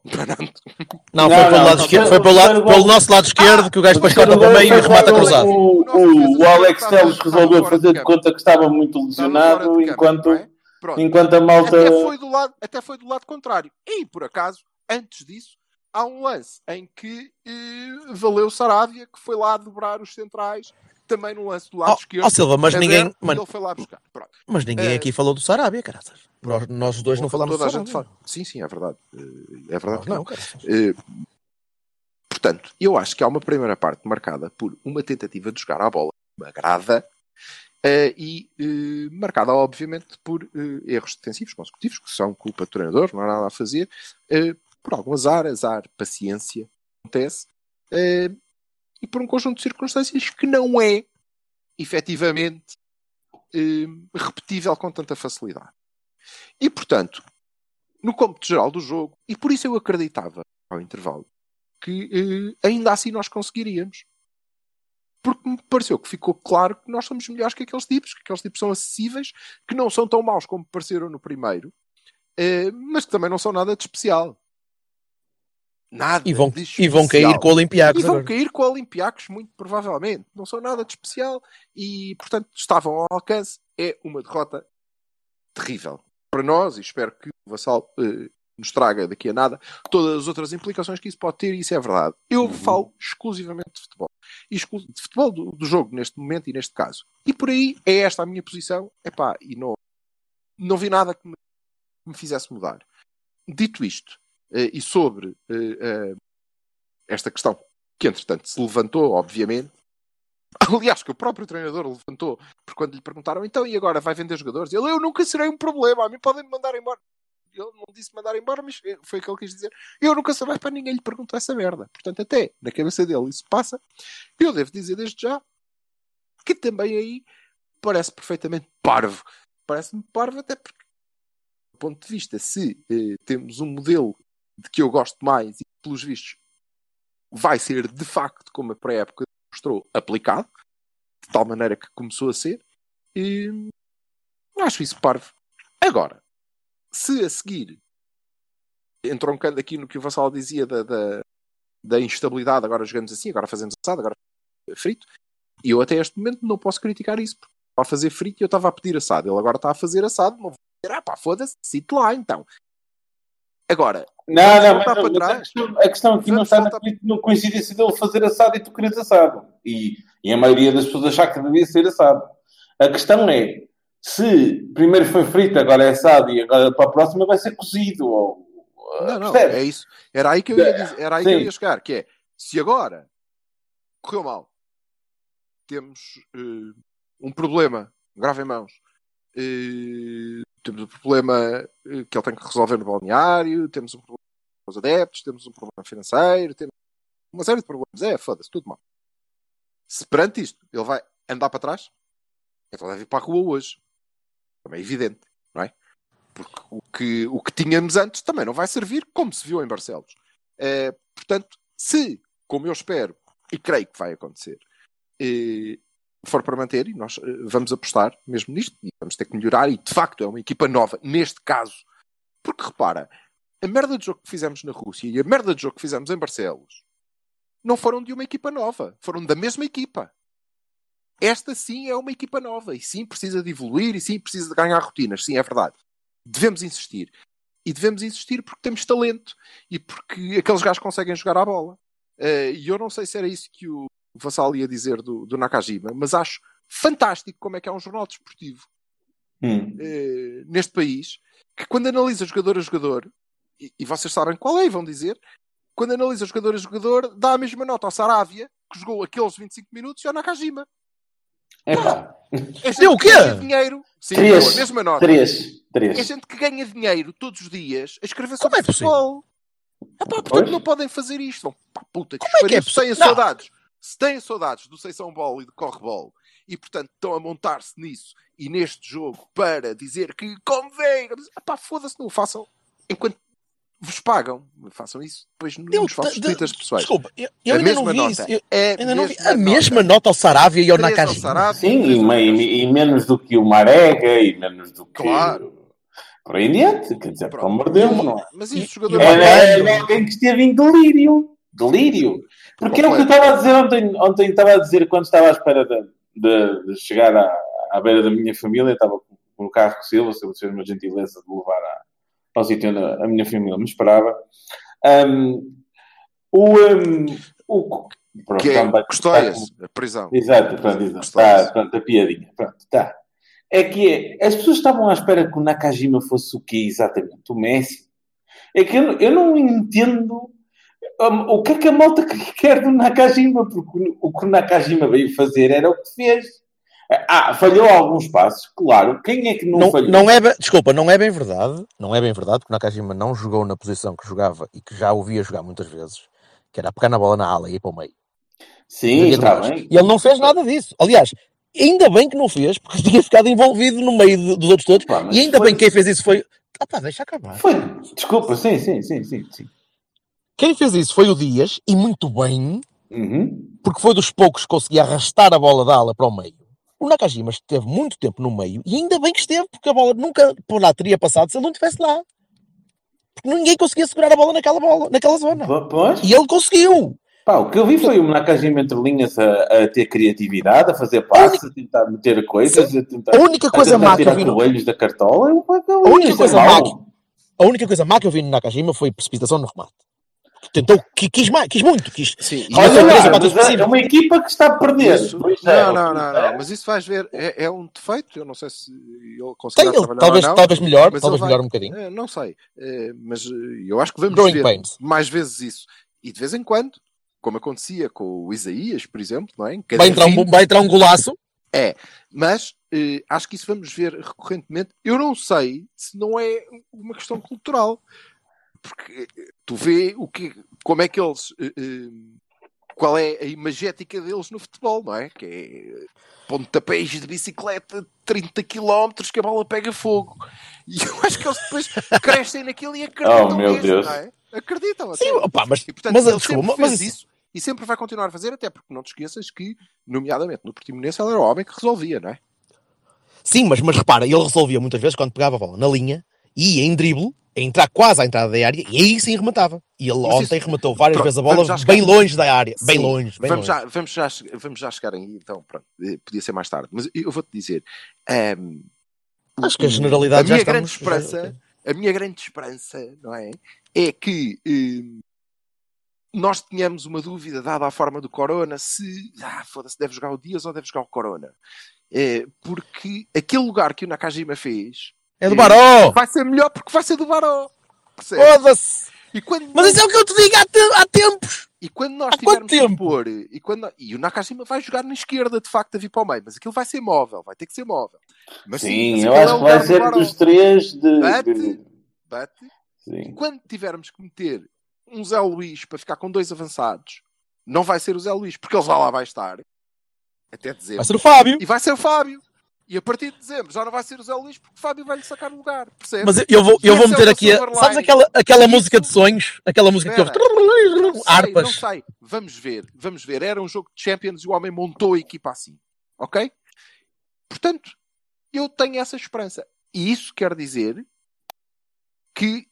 Não, Não, foi pelo lado não, esquerdo, foi pelo, o lado, pelo nosso lado esquerdo, que o gajo depois corta o meio e remata cruzado. O, o, o Alex Telles resolveu fazer de conta que estava muito lesionado enquanto, é? Pronto. enquanto a malta. até, foi do lado, até foi do lado contrário. E, por acaso, antes disso, há um lance em que eh, valeu Saravia, que foi lá dobrar os centrais, também no lance do lado Ó esquerdo. ó, Silva, mas ninguém, zero, mano, ele foi lá buscar. Pronto. mas ninguém Eh, aqui falou do Sarabia, caraças. Nós, nós dois não falamos Toda do a gente Sarabia. fala. Sim, sim, é verdade. Eh, É verdade. Não, caraças. Eh, portanto, eu acho que há uma primeira parte marcada por uma tentativa de jogar a bola, uma grada, eh, e eh, marcada, obviamente, por eh, erros defensivos consecutivos, que são culpa do treinador, não há nada a fazer, por algum azar, azar, paciência, acontece, e por um conjunto de circunstâncias que não é, efetivamente, repetível com tanta facilidade. E, portanto, no cômputo geral do jogo, e por isso eu acreditava ao intervalo que ainda assim nós conseguiríamos. Porque me pareceu que ficou claro que nós somos melhores que aqueles tipos, que aqueles tipos são acessíveis, que não são tão maus como pareceram no primeiro, eh, mas que também não são nada de especial. Nada E vão, e vão cair com o Olympiacos E vão agora. cair com o Olympiacos, muito provavelmente. Não são nada de especial e, portanto, estavam ao alcance. É uma derrota terrível para nós e espero que o Vassal eh, nos traga daqui a nada todas as outras implicações que isso pode ter e isso é verdade. Eu Uhum. falo exclusivamente de futebol. De futebol do, do jogo neste momento e neste caso. E por aí é esta a minha posição. Epá, e não, não vi nada que me, que me fizesse mudar. Dito isto, eh, e sobre eh, eh, esta questão que entretanto se levantou, obviamente. Aliás, que o próprio treinador levantou, porque quando lhe perguntaram, então e agora vai vender jogadores? Ele, eu nunca serei um problema, a mim podem me mandar embora. Ele não disse mandar embora, mas foi o que ele quis dizer. Eu nunca serei para ninguém lhe perguntar essa merda. Portanto, até na cabeça dele isso passa. Eu devo dizer desde já que também aí parece perfeitamente parvo. Parece-me parvo até porque, do ponto de vista, se eh, temos um modelo de que eu gosto mais e, pelos vistos, vai ser de facto, como a pré-época mostrou, aplicado, de tal maneira que começou a ser, e acho isso parvo. Agora, se a seguir, entroncando aqui no que o Vassal dizia da, da, da instabilidade, agora jogamos assim, agora fazemos assado, agora frito, e eu até este momento não posso criticar isso, porque a fazer frito e eu estava a pedir assado. Ele agora está a fazer assado, não vou dizer, ah pá, foda-se, cite lá então. Agora, Não, não, mas, a, trás. questão, a questão aqui não está na, voltar- na coincidência dele fazer assado e tu queres assado. E, e a maioria das pessoas achar que devia ser assado. A questão é, se primeiro foi frito, agora é assado e agora para a próxima vai ser cozido. Ou, Não, não, percebes? é isso. Era aí que eu ia, dizer, era aí que eu ia chegar, que é, se agora correu mal, temos eh, um problema grave em mãos, eh, temos um problema eh, que ele tem que resolver no balneário, temos um problema com os adeptos, temos um problema financeiro, temos uma série de problemas. É, foda-se, tudo mal. Se perante isto ele vai andar para trás, então deve ir para a rua hoje. Também é evidente, não é? Porque o que, o que tínhamos antes também não vai servir, como se viu em Barcelos. Eh, portanto, se, como eu espero, e creio que vai acontecer, eh, for para manter, e nós eh, vamos apostar mesmo nisto, e vamos ter que melhorar, e de facto é uma equipa nova, neste caso. Porque repara, a merda de jogo que fizemos na Rússia e a merda de jogo que fizemos em Barcelos não foram de uma equipa nova, foram da mesma equipa. Esta sim é uma equipa nova e sim precisa de evoluir e sim precisa de ganhar rotinas, sim, é verdade. Devemos insistir. E devemos insistir porque temos talento e porque aqueles gajos conseguem jogar à bola. Eh, E eu não sei se era isso que o Vassal ia dizer do, do Nakajima, mas acho fantástico como é que é um jornal desportivo Hum. eh, neste país que quando analisa jogador a jogador, e, e vocês sabem qual é, vão dizer, quando analisa jogador a jogador, dá a mesma nota ao Saravia, que jogou aqueles 25 minutos, e ao Nakajima. É gente Deu o quê? dinheiro. Sim, Três. mesma nota. três. É Três. gente que ganha dinheiro todos os dias a escrever Como sobre é possível? futebol. Epá, portanto, Pois. não podem fazer isto. Vão, pá, puta, que Como é que é têm possível? Não. saudades, se têm saudades do Seição Ball e do Correbol e, portanto, estão a montar-se nisso e neste jogo para dizer que convém. Epá, foda-se, não o façam enquanto vos pagam. Façam isso depois Eu- nos vossos de- twitters pessoais. Desculpa, eu, eu ainda não vi nota. isso. Eu É ainda não vi a mesma nota ao Saravia e ao Nakajima. Sim, e, e- e menos do que o Marega e menos do que. Claro. Por aí em diante, quer dizer, pelo amor de Deus, não é? Mas isso, jogador Era, era alguém que esteve em delírio. Delírio. Porque é o que eu estava a dizer ontem. Ontem estava a dizer, quando estava à espera de, de- de chegar à, à beira da minha família, estava com, o carro com o Silva, Silva fez uma gentileza de levar à- sítio onde a minha família me esperava. Ahm, o, ahm, o, pronto, Que é Custóias, a prisão. Exato, pronto, exato. Tá, pronto, a piadinha. Pronto, tá. É que é, as pessoas estavam à espera que o Nakajima fosse o quê exatamente? O Messi? É que eu, não- eu não entendo hum, o que é que a malta que quer do Nakajima, porque o que o Nakajima veio fazer era o que fez. Ah, falhou alguns passos, claro. Quem é que não, Não, falhou? não é, desculpa, não é bem verdade. Não é bem verdade que o Nakajima não jogou na posição que jogava e que já o via jogar muitas vezes, que era pegar na bola na ala e ir para o meio. Sim, está bem. E ele não fez nada disso. Aliás, ainda bem que não fez, porque tinha ficado envolvido no meio de- dos outros todos. Pá, E ainda foi- bem que quem fez isso foi. Ah pá, deixa acabar. Foi, desculpa, sim, sim, sim, sim. sim. Quem fez isso foi o Dias, e muito bem, Uhum. porque foi dos poucos que conseguia arrastar a bola da ala para o meio. O Nakajima esteve muito tempo no meio, e ainda bem que esteve, porque a bola nunca por lá teria passado se ele não estivesse lá. Porque ninguém conseguia segurar a bola naquela bola, naquela zona. Po- Pois? E ele conseguiu. Pá, o que eu vi foi o Nakajima entre linhas a, a ter criatividade, a fazer passos, a tentar meter coisas, a tentar, A única a coisa tentar má que eu vi no, coelhos da cartola. Eu, eu, A única é coisa má que- a única coisa má que eu vi no Nakajima foi precipitação no remate. Tentou, qui- quis, mais, quis muito, quis. Sim, Olha é cima. uma equipa que está a perder. Isso- é, não, não, não, é. não, mas isso vais ver, é, é um defeito, eu não sei se ele Tem, conseguirá ele, trabalhar talvez, não, talvez melhor, talvez vai- melhor um bocadinho. Eh, não sei, mas eh, eu acho que vamos Growing ver pains. mais vezes isso. E de vez em quando, como acontecia com o Isaías, por exemplo, não é? Vai entrar, um, vai entrar um golaço. mas eh, acho que isso vamos ver recorrentemente. Eu não sei se não é uma questão cultural. Porque eh, tu vê o que, como é que eles. eh, eh, qual é a imagética deles no futebol, não é? Que é pontapés de bicicleta, 30 km, que a bola pega fogo. E eu acho que eles depois crescem naquilo e acreditam Oh, meu Deus. não é? Acreditam. Sim, sério. opá, mas, E, portanto, mas, ele desculpa, sempre mas isso e sempre vai continuar a fazer, até porque não te esqueças que, nomeadamente no Portimonense, ele era o homem que resolvia, não é? Sim, mas, mas repara, ele resolvia muitas vezes quando pegava a bola na linha ia em drible, a entrar quase à entrada da área, e aí sim rematava. E ele Mas ontem isso- rematou várias Pronto, vezes a bola chegar- bem longe da área. Bem Sim, longe, bem vamos, longe. já, vamos, já, vamos já chegar aí, então, pronto. Eh, Podia ser mais tarde. Mas eu vou-te dizer. ehm, o- Acho que a generalidade a já minha estamos- grande esperança, a minha grande esperança, não é? É que ehm, nós tenhamos uma dúvida, dada a forma do Corona, se ah, foda-se, deve jogar o Dias ou deve jogar o Corona. É, porque aquele lugar que o Nakajima fez É do Baró! vai ser melhor porque vai ser do Baró. Foda-se! E quando Mas isso é o que eu te digo há, te- há tempos! e quando nós Há quanto tivermos que tempo? pôr, e, quando, e o Nakashima vai jogar na esquerda, de facto, a vir para o meio, mas aquilo vai ser móvel, vai ter que ser móvel. Mas Sim, mas eu é acho o que vai ser dos três de. Bate. But, Sim. quando tivermos que meter um Zé Luís para ficar com dois avançados, não vai ser o Zé Luís, porque ele já lá vai estar até dezembro. Vai ser o Fábio! E vai ser o Fábio. E a partir de dezembro já não vai ser o Zé Luís, porque o Fábio vai-lhe sacar o lugar. Percebes? Mas eu vou, eu vou é meter o aqui. A, sabes aquela, aquela música de sonhos? Aquela música que eu. Não sei, Harpas. não sei. Vamos ver, vamos ver. Era um jogo de Champions e o homem montou a equipa assim. Ok? Portanto, eu tenho essa esperança. E isso quer dizer que,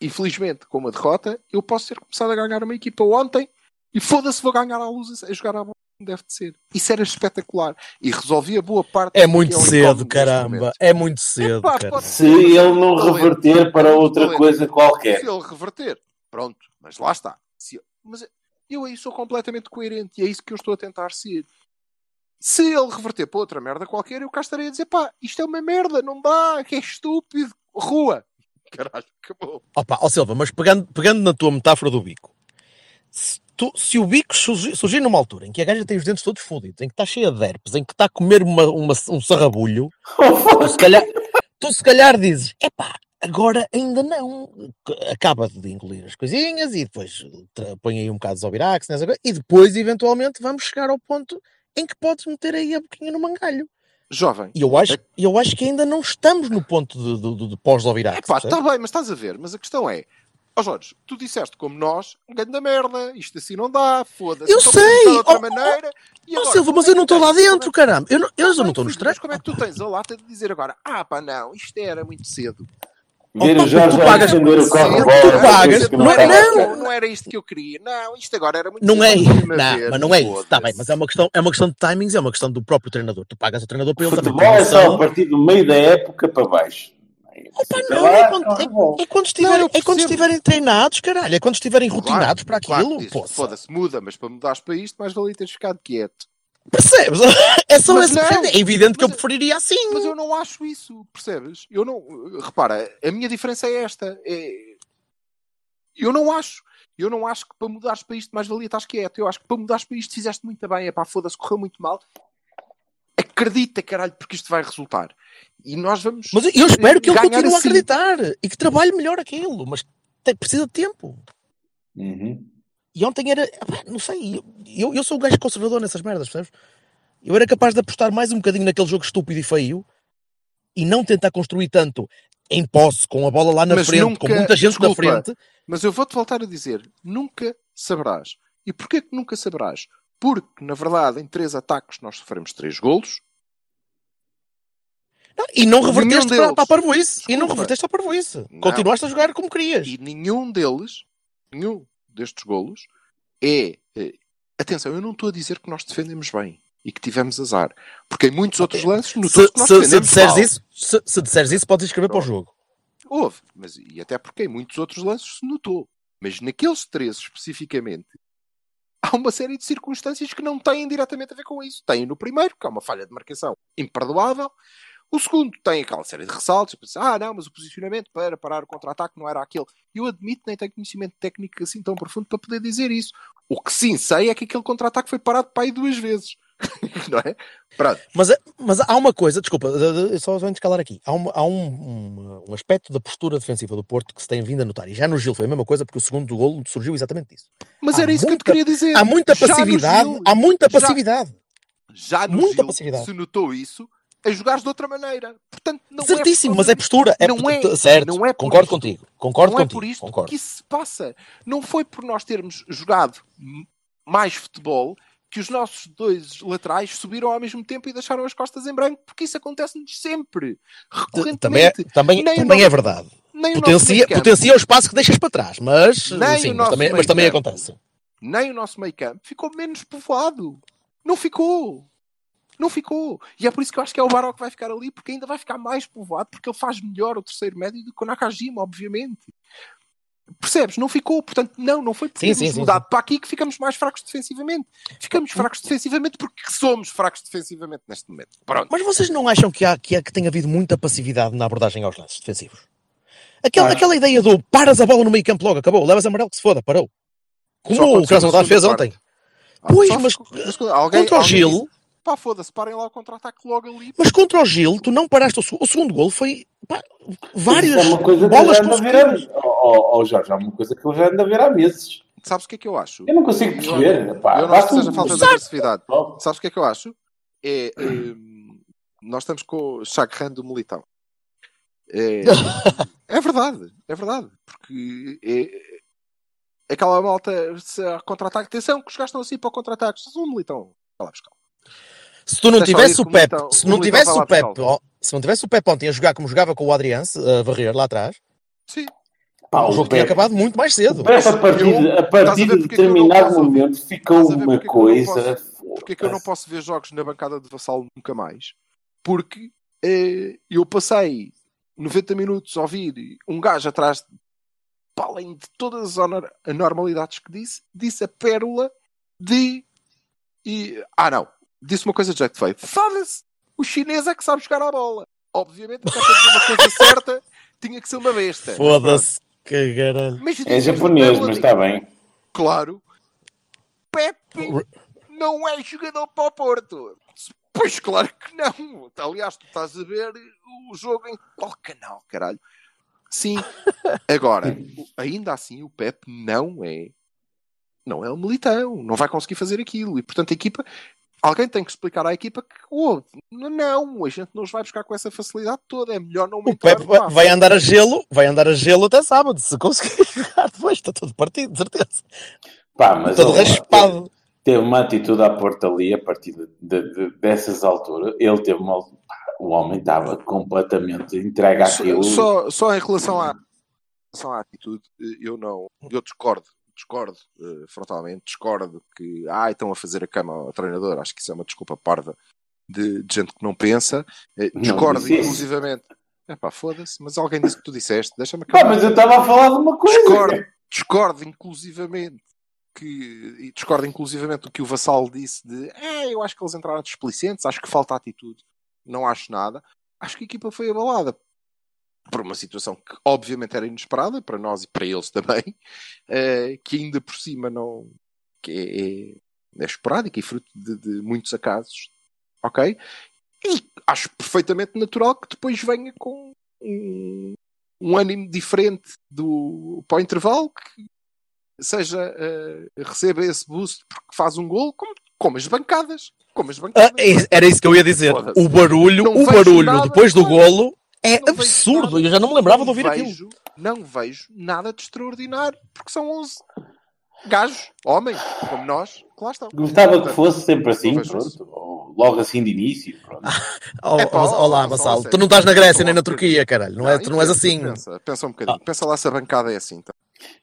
infelizmente, com uma derrota, eu posso ter começado a ganhar uma equipa ontem e foda-se, vou ganhar à luz a jogar a bola deve de ser. Isso era espetacular. E resolvia boa parte É muito que um cedo, caramba. É muito cedo, Epá, Se ele não reverter para outra Valente. coisa qualquer. Se ele reverter, pronto, mas lá está. Se- mas eu aí sou completamente coerente e é isso que eu estou a tentar ser. Se ele reverter para outra merda qualquer, eu cá estarei a dizer pá, isto é uma merda, não dá, que é estúpido, rua. Caralho, acabou. Opa, ó Silva, mas pegando, pegando na tua metáfora do bico, se, tu- se o bico surgir, numa altura em que a gaja tem os dentes todos fodidos, em que está cheia de herpes, em que está a comer uma, uma- um sarrabulho, tu se calhar, tu se calhar dizes, epá, agora ainda não. Acaba de engolir as coisinhas e depois põe aí um bocado de Zobirax, nessa coisa, e depois, eventualmente, vamos chegar ao ponto em que podes meter aí a boquinha no mangalho. Jovem, E eu acho, eu acho que ainda não estamos no ponto de, de, de, de pós-Zobirax. Está bem, mas estás a ver. Mas a questão é, ó Jorge, tu disseste como nós, um grande merda, isto assim não dá, foda-se. Eu então sei! de outra Oh, oh, maneira. E Ó agora, Silva, mas é eu não estou lá dentro, caramba. Eu não, eu não estou no filho, Mas stress. como é que tu tens a lata de dizer agora, ah pá, não, isto era muito cedo. Ver o Jorge tu a pagas- o Cedo, corre-bola. tu pagas- que não não é- não. não era isto que eu queria. Não, isto agora era muito Não cedo, é, deixa-me não, mas não é isso. Está bem, mas é uma, questão, é uma questão de timings, é uma questão do próprio treinador. Tu pagas o treinador para ele também Futebol é só a noção. partir do meio da época para baixo. Opa, Fica não, lá, é quando, corre-bola. é, é quando estiverem, Não, é quando estiverem treinados, caralho. É quando estiverem rotinados para Claro, aquilo. poça. Foda-se, muda, mas para mudares para isto, mais valia teres ficado quieto. Percebes? É só Mas esse não. É evidente que eu preferiria assim. Mas eu não acho isso, percebes? Eu não. Repara, a minha diferença é esta. É... Eu não acho. Eu não acho que para mudares para isto mais valia estás quieto. Eu acho que para mudares para isto fizeste muito bem. É pá, foda-se, correu muito mal. Acredita, caralho, porque isto vai resultar. E nós vamos. Mas eu espero que ele continue a assim. acreditar e que trabalhe melhor aquilo. Mas tem, precisa de tempo. Uhum. E ontem era, não sei, eu, eu sou o gajo conservador nessas merdas, percebes? Eu era capaz de apostar mais um bocadinho naquele jogo estúpido e feio e não tentar construir tanto em posse, com a bola lá na Mas frente, nunca- com muita gente desculpa, na frente. Mas eu vou-te voltar a dizer: nunca saberás. E porquê que nunca saberás? Porque, na verdade, em três ataques nós sofremos três golos. Não, e não reverteste deles. para, para a parvoíce. E não reverteste a parvoíce. Não. Continuaste a jogar como querias. E nenhum deles, nenhum destes golos, é. eh, atenção, eu não estou a dizer que nós defendemos bem e que tivemos azar. Porque em muitos outros lances Se, notou-se que nós se, se disseres mal. isso, se, se disseres isso, podes escrever para o jogo. Houve, mas e até porque em muitos outros lances se notou. Mas naqueles três especificamente, há uma série de circunstâncias que não têm diretamente a ver com isso. Tem no primeiro, que é uma falha de marcação imperdoável. O segundo tem aquela série de ressaltos. Pensa, ah, não, mas o posicionamento para parar o contra-ataque não era aquele. Eu admito nem tenho conhecimento técnico assim tão profundo para poder dizer isso. O que sim sei é que aquele contra-ataque foi parado para aí duas vezes. não é? Pronto. Mas, mas há uma coisa, desculpa, de- de- só vou calar aqui. Há, uma- há um, um, um aspecto da postura defensiva do Porto que se tem vindo a notar. E já no Gil foi a mesma coisa, porque o segundo gol surgiu exatamente disso. Mas Há era isso que eu te queria dizer. Há muita Já passividade, Gil- há muita já- passividade. já no Muita Gil passividade. se notou isso a jogares de outra maneira. Portanto, não Certíssimo, é mas é postura. É Não por- é- certo, não é por concordo isto. contigo. Concordo não é contigo. por isto concordo. que isso se passa. Não foi por nós termos jogado mais futebol que os nossos dois laterais subiram ao mesmo tempo e deixaram as costas em branco, porque isso acontece-nos sempre, recorrentemente. Também, é, também, o também é verdade. Nem o Potencia, meio-campo. potencia o espaço que deixas para trás, mas, Nem sim, o mas, também, mas também acontece. nem o nosso meio campo ficou menos povoado. Não ficou. Não ficou. E é por isso que eu acho que é o Baró que vai ficar ali, porque ainda vai ficar mais povoado, porque ele faz melhor o terceiro médio do que o Nakajima, obviamente. Percebes? Não ficou. Portanto, não, não foi porque Sim, sim, mudado para aqui que ficamos mais fracos defensivamente. Ficamos fracos defensivamente porque somos fracos defensivamente neste momento. Pronto. Mas vocês não acham que, há, que, há, que tem havido muita passividade na abordagem aos lances defensivos? Aquela, Acho. aquela ideia do paras a bola no meio campo logo, acabou, levas amarelo que se foda, parou. Como o Krasnodar fez ontem. Ah, Pois, mas alguém- contra o Gil, Pá, foda-se, parem lá o contra-ataque logo ali. mas contra o Gil, tu não paraste o, seg- o segundo gol, foi pá, várias é uma coisa que bolas eu já ando a ver há- consecutivas. Ó ó, Jorge, é uma coisa que eu já ando a ver há meses. Sabes o que é que eu acho? Eu não consigo perceber. pá. Eu não acho que seja um- falta de Sabe? agressividade. Ó, Sabes o que é que eu acho? É. hum, nós estamos com o Chagrin do Militão. É, é verdade, é verdade. Porque é, aquela malta contra-ataque, atenção que os gajos estão assim para o contra-ataque. Se um Militão, vai lá buscar. Se tu não Deixa tivesse o Pep, se não tivesse o Pep, se não tivesse o Pep ontem a jogar como jogava com o Adriance, a varrer lá atrás, Sim. pá, o jogo tinha acabado muito mais cedo. Pepe, a partir, Eu- a partir de determinado posso- momento ficou uma porque coisa. Porque é que eu não posso ver jogos na bancada de Vassal nunca mais? Porque eh, eu passei 90 minutos a ouvir um gajo atrás, para além de todas as anormalidades que disse, disse a pérola de. E, ah, não. Disse uma coisa de jeito feio. Foda-se! O chinês é que sabe jogar a bola. Obviamente, para dizer uma coisa certa, tinha que ser uma besta. Foda-se, que caralho. Mas É japonês, mas está bem. Claro. Pepe não é jogador para o Porto. Pois claro que não. Aliás, tu estás a ver o jogo em qual canal, caralho? Sim. Agora, ainda assim, o Pepe não é. Não é um militão. Não vai conseguir fazer aquilo. E portanto, a equipa. Alguém tem que explicar à equipa que, oh, não, a gente não os vai buscar com essa facilidade toda. É melhor não O no passo. vai andar a gelo, vai andar a gelo até sábado, se conseguir jogar depois, está tudo partido, de certeza. Pá, mas Todo raspado. teve uma atitude à porta ali a partir de, de- de- dessas alturas. Ele teve uma. O homem estava completamente entregue àquilo. Só, só em relação à, relação à atitude, eu não, eu discordo, discordo eh, frontalmente, discordo que ah, estão a fazer a cama ao treinador, acho que isso é uma desculpa parva de, de gente que não pensa, Não discordo disse isso. inclusivamente, é pá, foda-se, mas alguém disse que tu disseste, deixa-me acabar. mas eu estava a falar de uma coisa. discordo, discordo inclusivamente que e discordo inclusivamente do que o Vassal disse de é, eu acho que eles entraram displicentes, acho que falta atitude, não acho nada. Acho que a equipa foi abalada por uma situação que obviamente era inesperada para nós e para eles também, eh, que ainda por cima não que é, é esporádica e fruto de, de muitos acasos, ok? E acho perfeitamente natural que depois venha com um, um ânimo diferente do para o intervalo que seja eh, receba esse boost porque faz um gol como, como as bancadas como as Ah, bancadas é- era isso que eu ia dizer. O barulho, Não o barulho nada, depois do golo é Não absurdo. Eu já não me lembrava de Não ouvir aquilo. vejo, não vejo nada de extraordinário porque são 11 gajos, homens como nós que lá estão Gostava que fosse sempre assim, pronto. Ou logo assim de início. Pronto. Oh, É pá, oh, oh, olá, oh, Vassal. sério. Tu não estás na Grécia nem na Turquia, caralho. Não é, tu não és pensa, assim. pensa, pensa um bocadinho pensa lá se a bancada é assim então.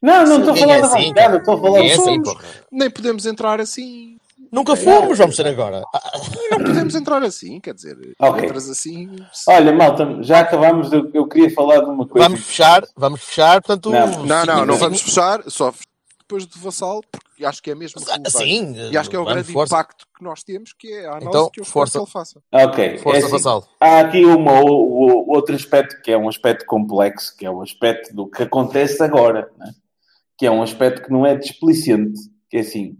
Não, não estou a falar é da assim, bancada, cara. estou a falar é de assim, somos. nem podemos entrar assim Nunca fomos, vamos ser agora. Ah, não podemos entrar assim quer dizer Ok. entras assim Olha, malta, já acabámos. Eu, eu queria falar de uma coisa. Vamos fechar, vamos fechar. Portanto, Não, não, não, não vamos fechar só depois do Vassal porque acho que é mesmo relevante. Sim, e acho que é o grande força. impacto que nós temos que é a análise Então, que que ele faça Ok, Força, é assim, Vassal. há aqui uma, o, o- outro aspecto que é um aspecto complexo, que é o aspecto do que acontece agora, né? que é um aspecto que não é displicente, que é assim,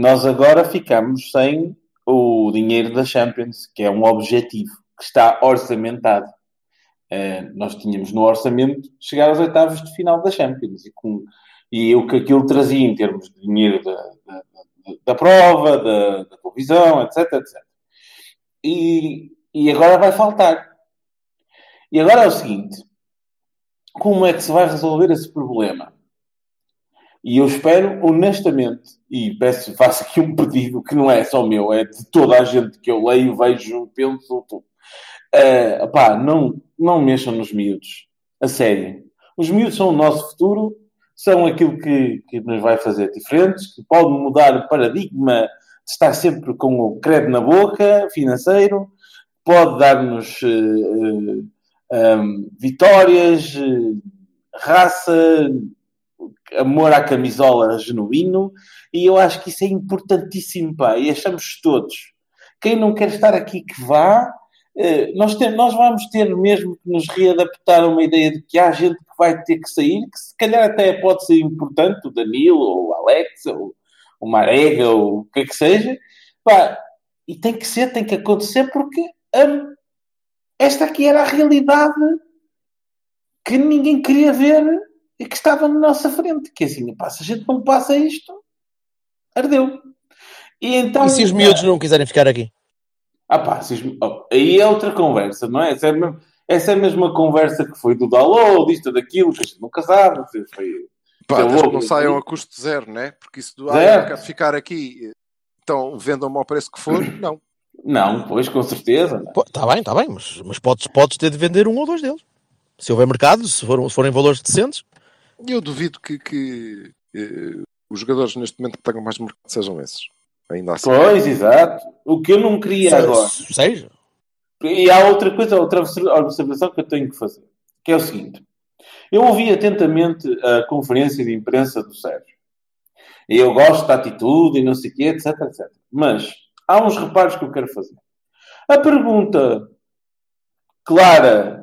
nós agora ficamos sem o dinheiro da Champions, que é um objetivo que está orçamentado. Eh, nós tínhamos no orçamento chegar aos oitavos de final da Champions e, com, e o que aquilo trazia em termos de dinheiro da, da- da prova, da, da televisão, etc, etc. E, e agora vai faltar. E agora é o seguinte: como é que se vai resolver esse problema? E eu espero, honestamente, e peço, faço aqui um pedido que não é só meu, é de toda a gente que eu leio, vejo, penso, tudo. Uh, não, não mexam nos miúdos. A sério. Os miúdos são o nosso futuro, são aquilo que, que nos vai fazer diferentes, que pode mudar o paradigma de estar sempre com o crédito na boca, financeiro, pode dar-nos uh, uh, um, vitórias, raça, amor à camisola genuíno, e eu acho que isso é importantíssimo, pá, e achamos todos. Quem não quer estar aqui que vá, eh, nós, tem, nós vamos ter mesmo que nos readaptar a uma ideia de que há gente que vai ter que sair, que se calhar até pode ser importante, o Danilo, ou o Alex, ou o Marega, ou o que é que seja, pá, e tem que ser, tem que acontecer, porque hum, esta aqui era a realidade que ninguém queria ver e que estava na nossa frente. Que é assim, pá, se a gente não passa isto, ardeu. E, então, e se os miúdos não quiserem ficar aqui? Ah pá, os... oh, aí é outra conversa, não é? Essa é, mesmo... Essa é a mesma conversa que foi do download, isto, daquilo, que a gente nunca sabe. Foi... Pá, louco, não saiam a custo zero, né? Porque isso do ah, ficar aqui, então vendam-me ao preço que for, não. Não, pois, com certeza. Está bem, está bem, mas, mas podes, podes ter de vender um ou dois deles. Se houver mercado, se, for, se forem valores decentes, eu duvido que, que uh, os jogadores neste momento que tenham mais mercado sejam esses. Ainda assim. Pois, exato. O que eu não queria Se, agora. Seja. E há outra coisa, outra observação que eu tenho que fazer, que é o seguinte. Eu ouvi atentamente a conferência de imprensa do Sérgio. E eu gosto da atitude e não sei o quê, etc, etc. Mas há uns reparos que eu quero fazer. A pergunta clara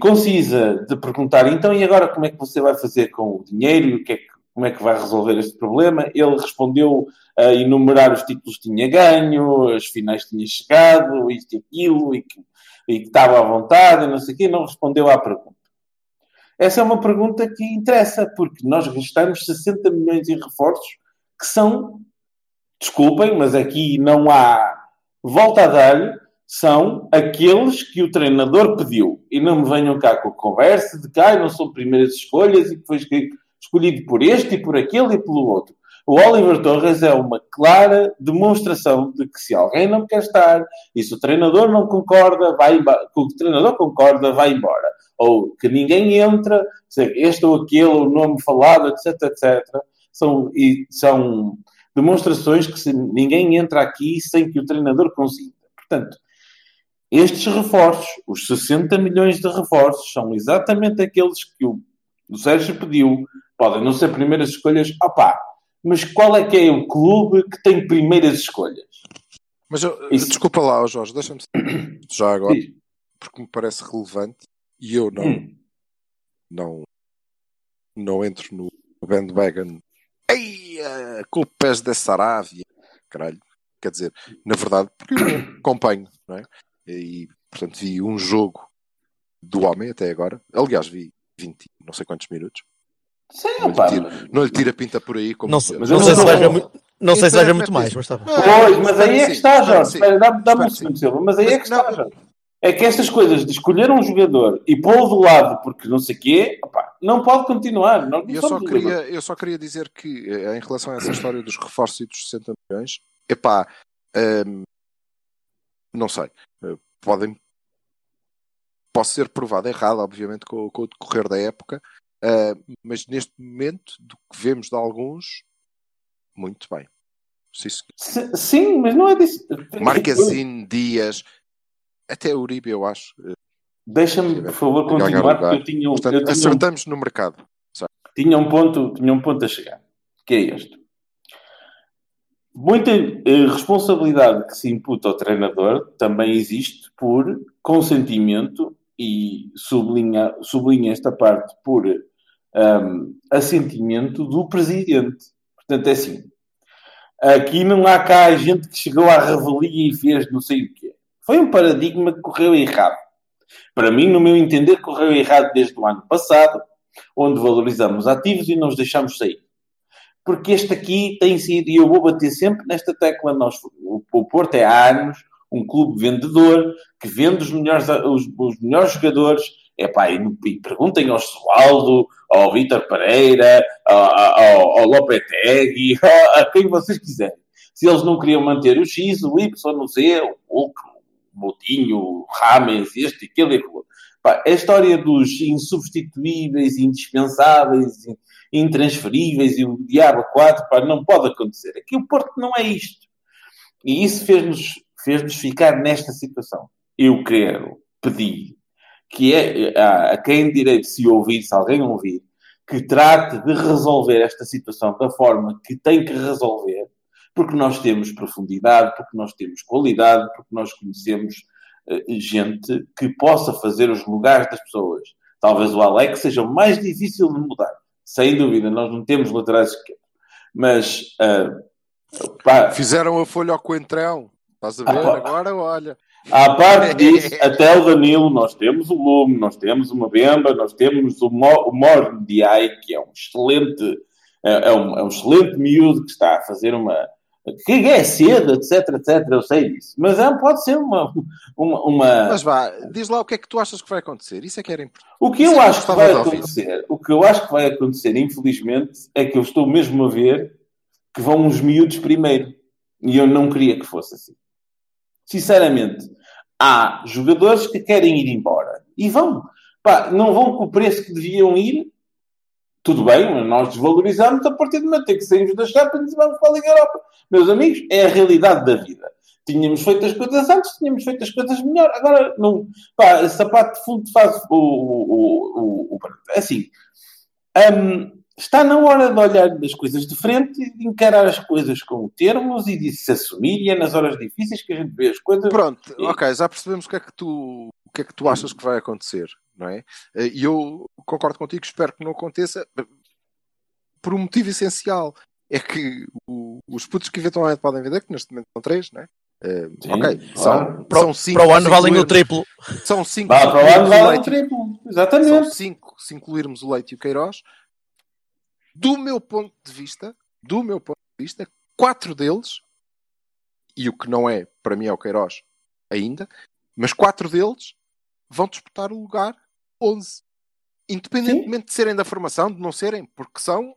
concisa de perguntar então e agora como é que você vai fazer com o dinheiro e o que é que, como é que vai resolver este problema? Ele respondeu a enumerar os títulos que tinha ganho, as finais que tinha chegado, isto e aquilo, e que, e que estava à vontade, não sei o quê, não respondeu à pergunta. Essa é uma pergunta que interessa, porque nós gastamos 60 milhões em reforços que são, desculpem, mas aqui não há volta a dar-lhe, são aqueles que o treinador pediu. E não me venham cá com a conversa de ah, não são primeiras escolhas e que foi escolhido por este e por aquele e pelo outro. O Oliver Torres é uma clara demonstração de que se alguém não quer estar e se o treinador não concorda, vai embora. o treinador concorda, vai embora. Ou que ninguém entra, este ou aquele, o nome falado, etc, etc. São, e, são demonstrações que se ninguém entra aqui sem que o treinador consiga. Portanto, estes reforços, os 60 milhões de reforços, são exatamente aqueles que o, o Sérgio pediu. Podem não ser primeiras escolhas, opá, mas qual é que é o clube que tem primeiras escolhas? Mas eu, Isso... desculpa lá, Jorge, deixa-me já agora, Sim. porque me parece relevante e eu não, hum. não, não entro no bandwagon com o pés da Saravia, caralho. Quer dizer, na verdade, porque eu acompanho, não é? E portanto vi um jogo do homem até agora. Aliás, vi 20, não sei quantos minutos. Sim, não, lhe tira, não lhe tira pinta por aí como não, sei, mas não, sei se veja muito, não sei se muito mais, mas está bem. Pois, mas aí é que está, Jorge. Dá-me dá um segundo, Silva. Mas aí é que está, Jorge. É que estas coisas de escolher um jogador e pô-lo do lado porque não sei o quê, opa, não pode continuar. Não, eu, só queria, eu só queria dizer que, eh, em relação a essa história dos reforços e dos 60 milhões, epá, hum, não sei podem posso ser provado errado, obviamente, com, com o decorrer da época, uh, mas neste momento, do que vemos de alguns, muito bem. Sim, sim mas não é disso. Marquezine, Dias, até Uribe, eu acho. Deixa-me, por favor, continuar, porque eu tinha, Portanto, eu tinha acertamos um, no mercado. Sabe? Tinha um, ponto, tinha um ponto a chegar, que é este muita eh, responsabilidade que se imputa ao treinador também existe por consentimento e sublinha, sublinha esta parte por um, assentimento do presidente. Portanto, é assim. Aqui não há cá gente que chegou à revelia e fez não sei o quê. Foi um paradigma que correu errado. Para mim, no meu entender, correu errado desde o ano passado, onde valorizamos ativos e não os deixamos sair porque este aqui tem sido, e eu vou bater sempre nesta tecla, nós, o, Porto é há anos um clube vendedor que vende os melhores, os, os melhores jogadores É e, e perguntem ao Soaldo, ao Vítor Pereira, ao, ao, ao Lopetegui, a, a quem vocês quiserem. Se eles não queriam manter o X, o Y, o Z, o Hulk, o Moutinho, o Rames, este, aquele e aquele. A história dos insubstituíveis, indispensáveis, intransferíveis e o diabo 4, pá, não pode acontecer. Aqui o Porto não é isto. E isso fez-nos fez ficar nesta situação. Eu quero pedir que é, a, a quem direito se ouvir, se alguém ouvir, que trate de resolver esta situação da forma que tem que resolver, porque nós temos profundidade, porque nós temos qualidade, porque nós conhecemos gente que possa fazer os lugares das pessoas. Talvez o Alex seja o mais difícil de mudar. Sem dúvida, nós não temos laterais esquerdos. Mas. Uh, pá, Fizeram a folha ao coentrão. Estás a ver? Ah, Agora olha. À parte disso, até o Danilo, nós temos o Lume, nós temos uma Bemba, nós temos o, Mo, o Mordiai, que é um excelente, é, é, um, é um excelente miúdo que está a fazer uma, que é cedo, etc, etc, eu sei disso. Mas é, pode ser uma, uma, uma, Mas vá, diz lá o que é que tu achas que vai acontecer. Isso é que era importante. O que eu Isso é acho que vai acontecer, o que eu acho que vai acontecer, infelizmente, é que eu estou mesmo a ver que vão os miúdos primeiro. E eu não queria que fosse assim. Sinceramente, há jogadores que querem ir embora. E vão. Pá, não vão com o preço que deviam ir. Tudo bem, nós desvalorizamos a partir do momento em que saímos da Champions e vamos para a Liga Europa. Meus amigos, é a realidade da vida. Tínhamos feito as coisas antes, tínhamos feito as coisas melhor. Agora, não, pá, sapato de fundo faz o, o, o, o, assim. Um, está na hora de olhar das coisas de frente e de encarar as coisas com termos e de se assumir e é nas horas difíceis que a gente vê as coisas. Pronto, e... ok, já percebemos o que é que tu o que é que tu achas que vai acontecer, não é? E eu concordo contigo, espero que não aconteça por um motivo essencial. É que o, os putos que eventualmente podem vender, que neste momento são três, não é? Uh, Sim, ok, são, para, são cinco. Para o ano valem o triplo. São cinco. para o ano valem o triplo, exatamente. São cinco, se incluirmos o Leite e o Queiroz, do meu ponto de vista, do meu ponto de vista, quatro deles, e o que não é, para mim é o Queiroz ainda, mas quatro deles vão disputar o lugar 11. Independentemente Sim. de serem da formação, de não serem, porque são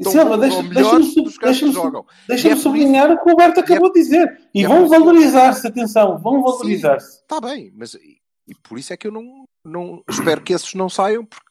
Silva, deixa, deixa-me deixa deixa é sublinhar o que o Roberto acabou é, de dizer. E é vão valorizar-se, atenção, vão valorizar-se. Está bem, mas e, e, por isso é que eu não, não espero que esses não saiam, porque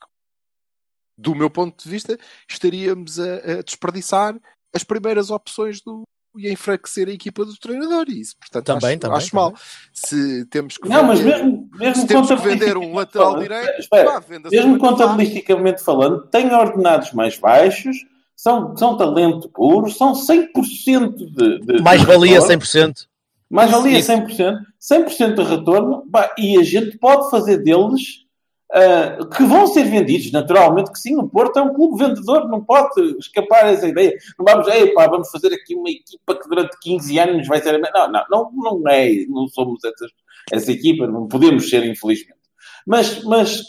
do meu ponto de vista, estaríamos a, a desperdiçar as primeiras opções do, e a enfraquecer a equipa do treinador. E isso, portanto, também, acho, também, acho também. mal. Se temos que não, vender, mas mesmo, mesmo se temos que vender um lateral falando, direito, espera, pá, mesmo contabilisticamente falando, tem ordenados mais baixos, são, são talento puro, são 100% de, de mais valia 100%. Mais valia 100%, 100% de retorno, pá, e a gente pode fazer deles Uh, que vão ser vendidos, naturalmente que sim. O Porto é um clube vendedor, não pode escapar essa ideia. Não vamos, pá, vamos fazer aqui uma equipa que durante 15 anos vai ser. Não, não, não, não é. Não somos essa equipa, não podemos ser, infelizmente. Mas, mas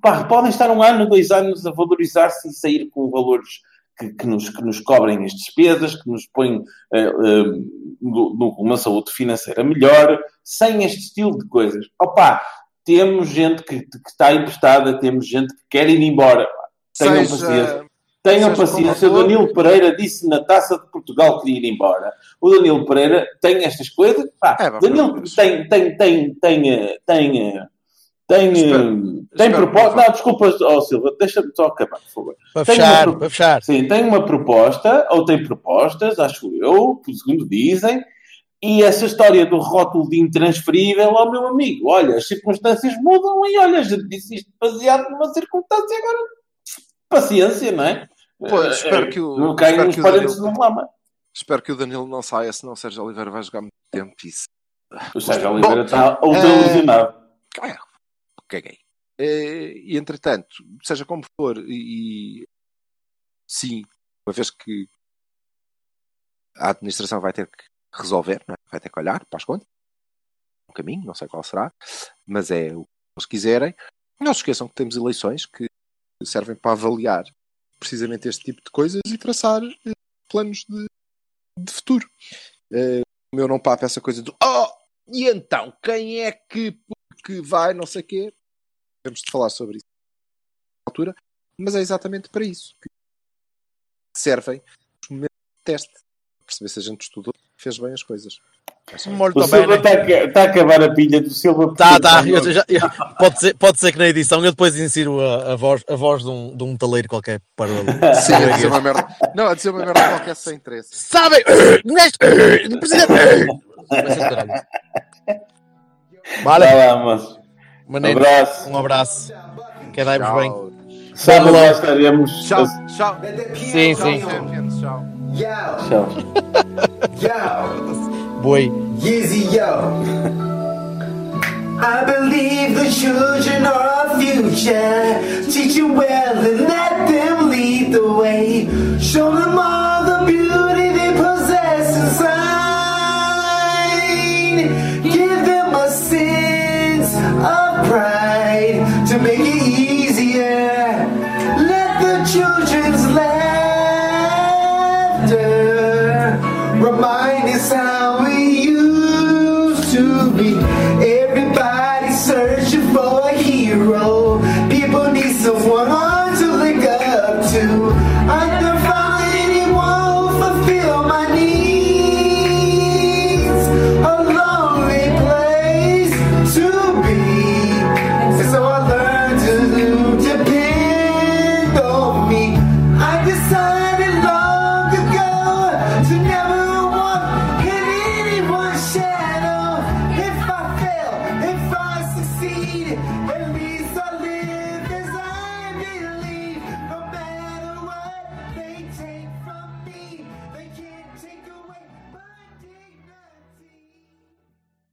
pá, podem estar um ano, dois anos a valorizar-se e sair com valores que, que, nos, que nos cobrem as despesas, que nos põem uh, uh, numa saúde financeira melhor, sem este estilo de coisas. Opa, temos gente que, que está emprestada, temos gente que quer ir embora. Tenham Seja... paciência. Tenham paciência. O Danilo Pereira disse na taça de Portugal que queria ir embora. O Danilo Pereira tem estas coisas. Pá, é, Danilo tem, tem, tem, tem, tem, tem, espero, tem proposta. Não, desculpa, oh, Silva, deixa-me só acabar, por favor. Para fechar, uma, para fechar. Sim, tem uma proposta, ou tem propostas, acho eu, segundo dizem, e essa história do rótulo de intransferível, ó meu amigo, olha, as circunstâncias mudam e olha, já disse isto baseado numa circunstância, agora paciência, não é? Pois, eh, espero que o. Não caem os parentes no lama. Espero que o Danilo não saia, senão o Sérgio Oliveira vai jogar muito tempo. Isso. O Sérgio Oliveira está ultra ilusionado. É, caguei. É, e entretanto, seja como for, e sim, uma vez que a administração vai ter que resolver, é? vai ter que olhar para as contas. Um caminho, não sei qual será, mas é o que quiserem. Não se esqueçam que temos eleições que servem para avaliar precisamente este tipo de coisas e traçar eh, planos de, de futuro. Uh, o meu não papa essa coisa do oh, e então, quem é que, que vai, não sei o quê? temos de falar sobre isso na altura, mas é exatamente para isso que servem os momentos de teste. Perceber se a gente estudou e fez bem as coisas. É O Silva está a, está a acabar a pilha do Silva. Tá, tá. Eu já- eu- pode, ser, pode ser que na edição eu depois insiro a, a voz, a voz de, um, de um taleiro qualquer para o. Sim, a dizer uma merda. Não, a dizer uma merda qualquer sem interesse. Sabem! Neste. Presidente! Vale, Vai lá, moço. Um maneiro. abraço. Um abraço. Quedai-vos bem. Tchau. Sábado lá estaremos. Tchau, tchau. Sim, sim. Tchau. Yo, yo, Boy. Yeezy, yo. I believe the children are our future. Teach them well and let them lead the way. Show them all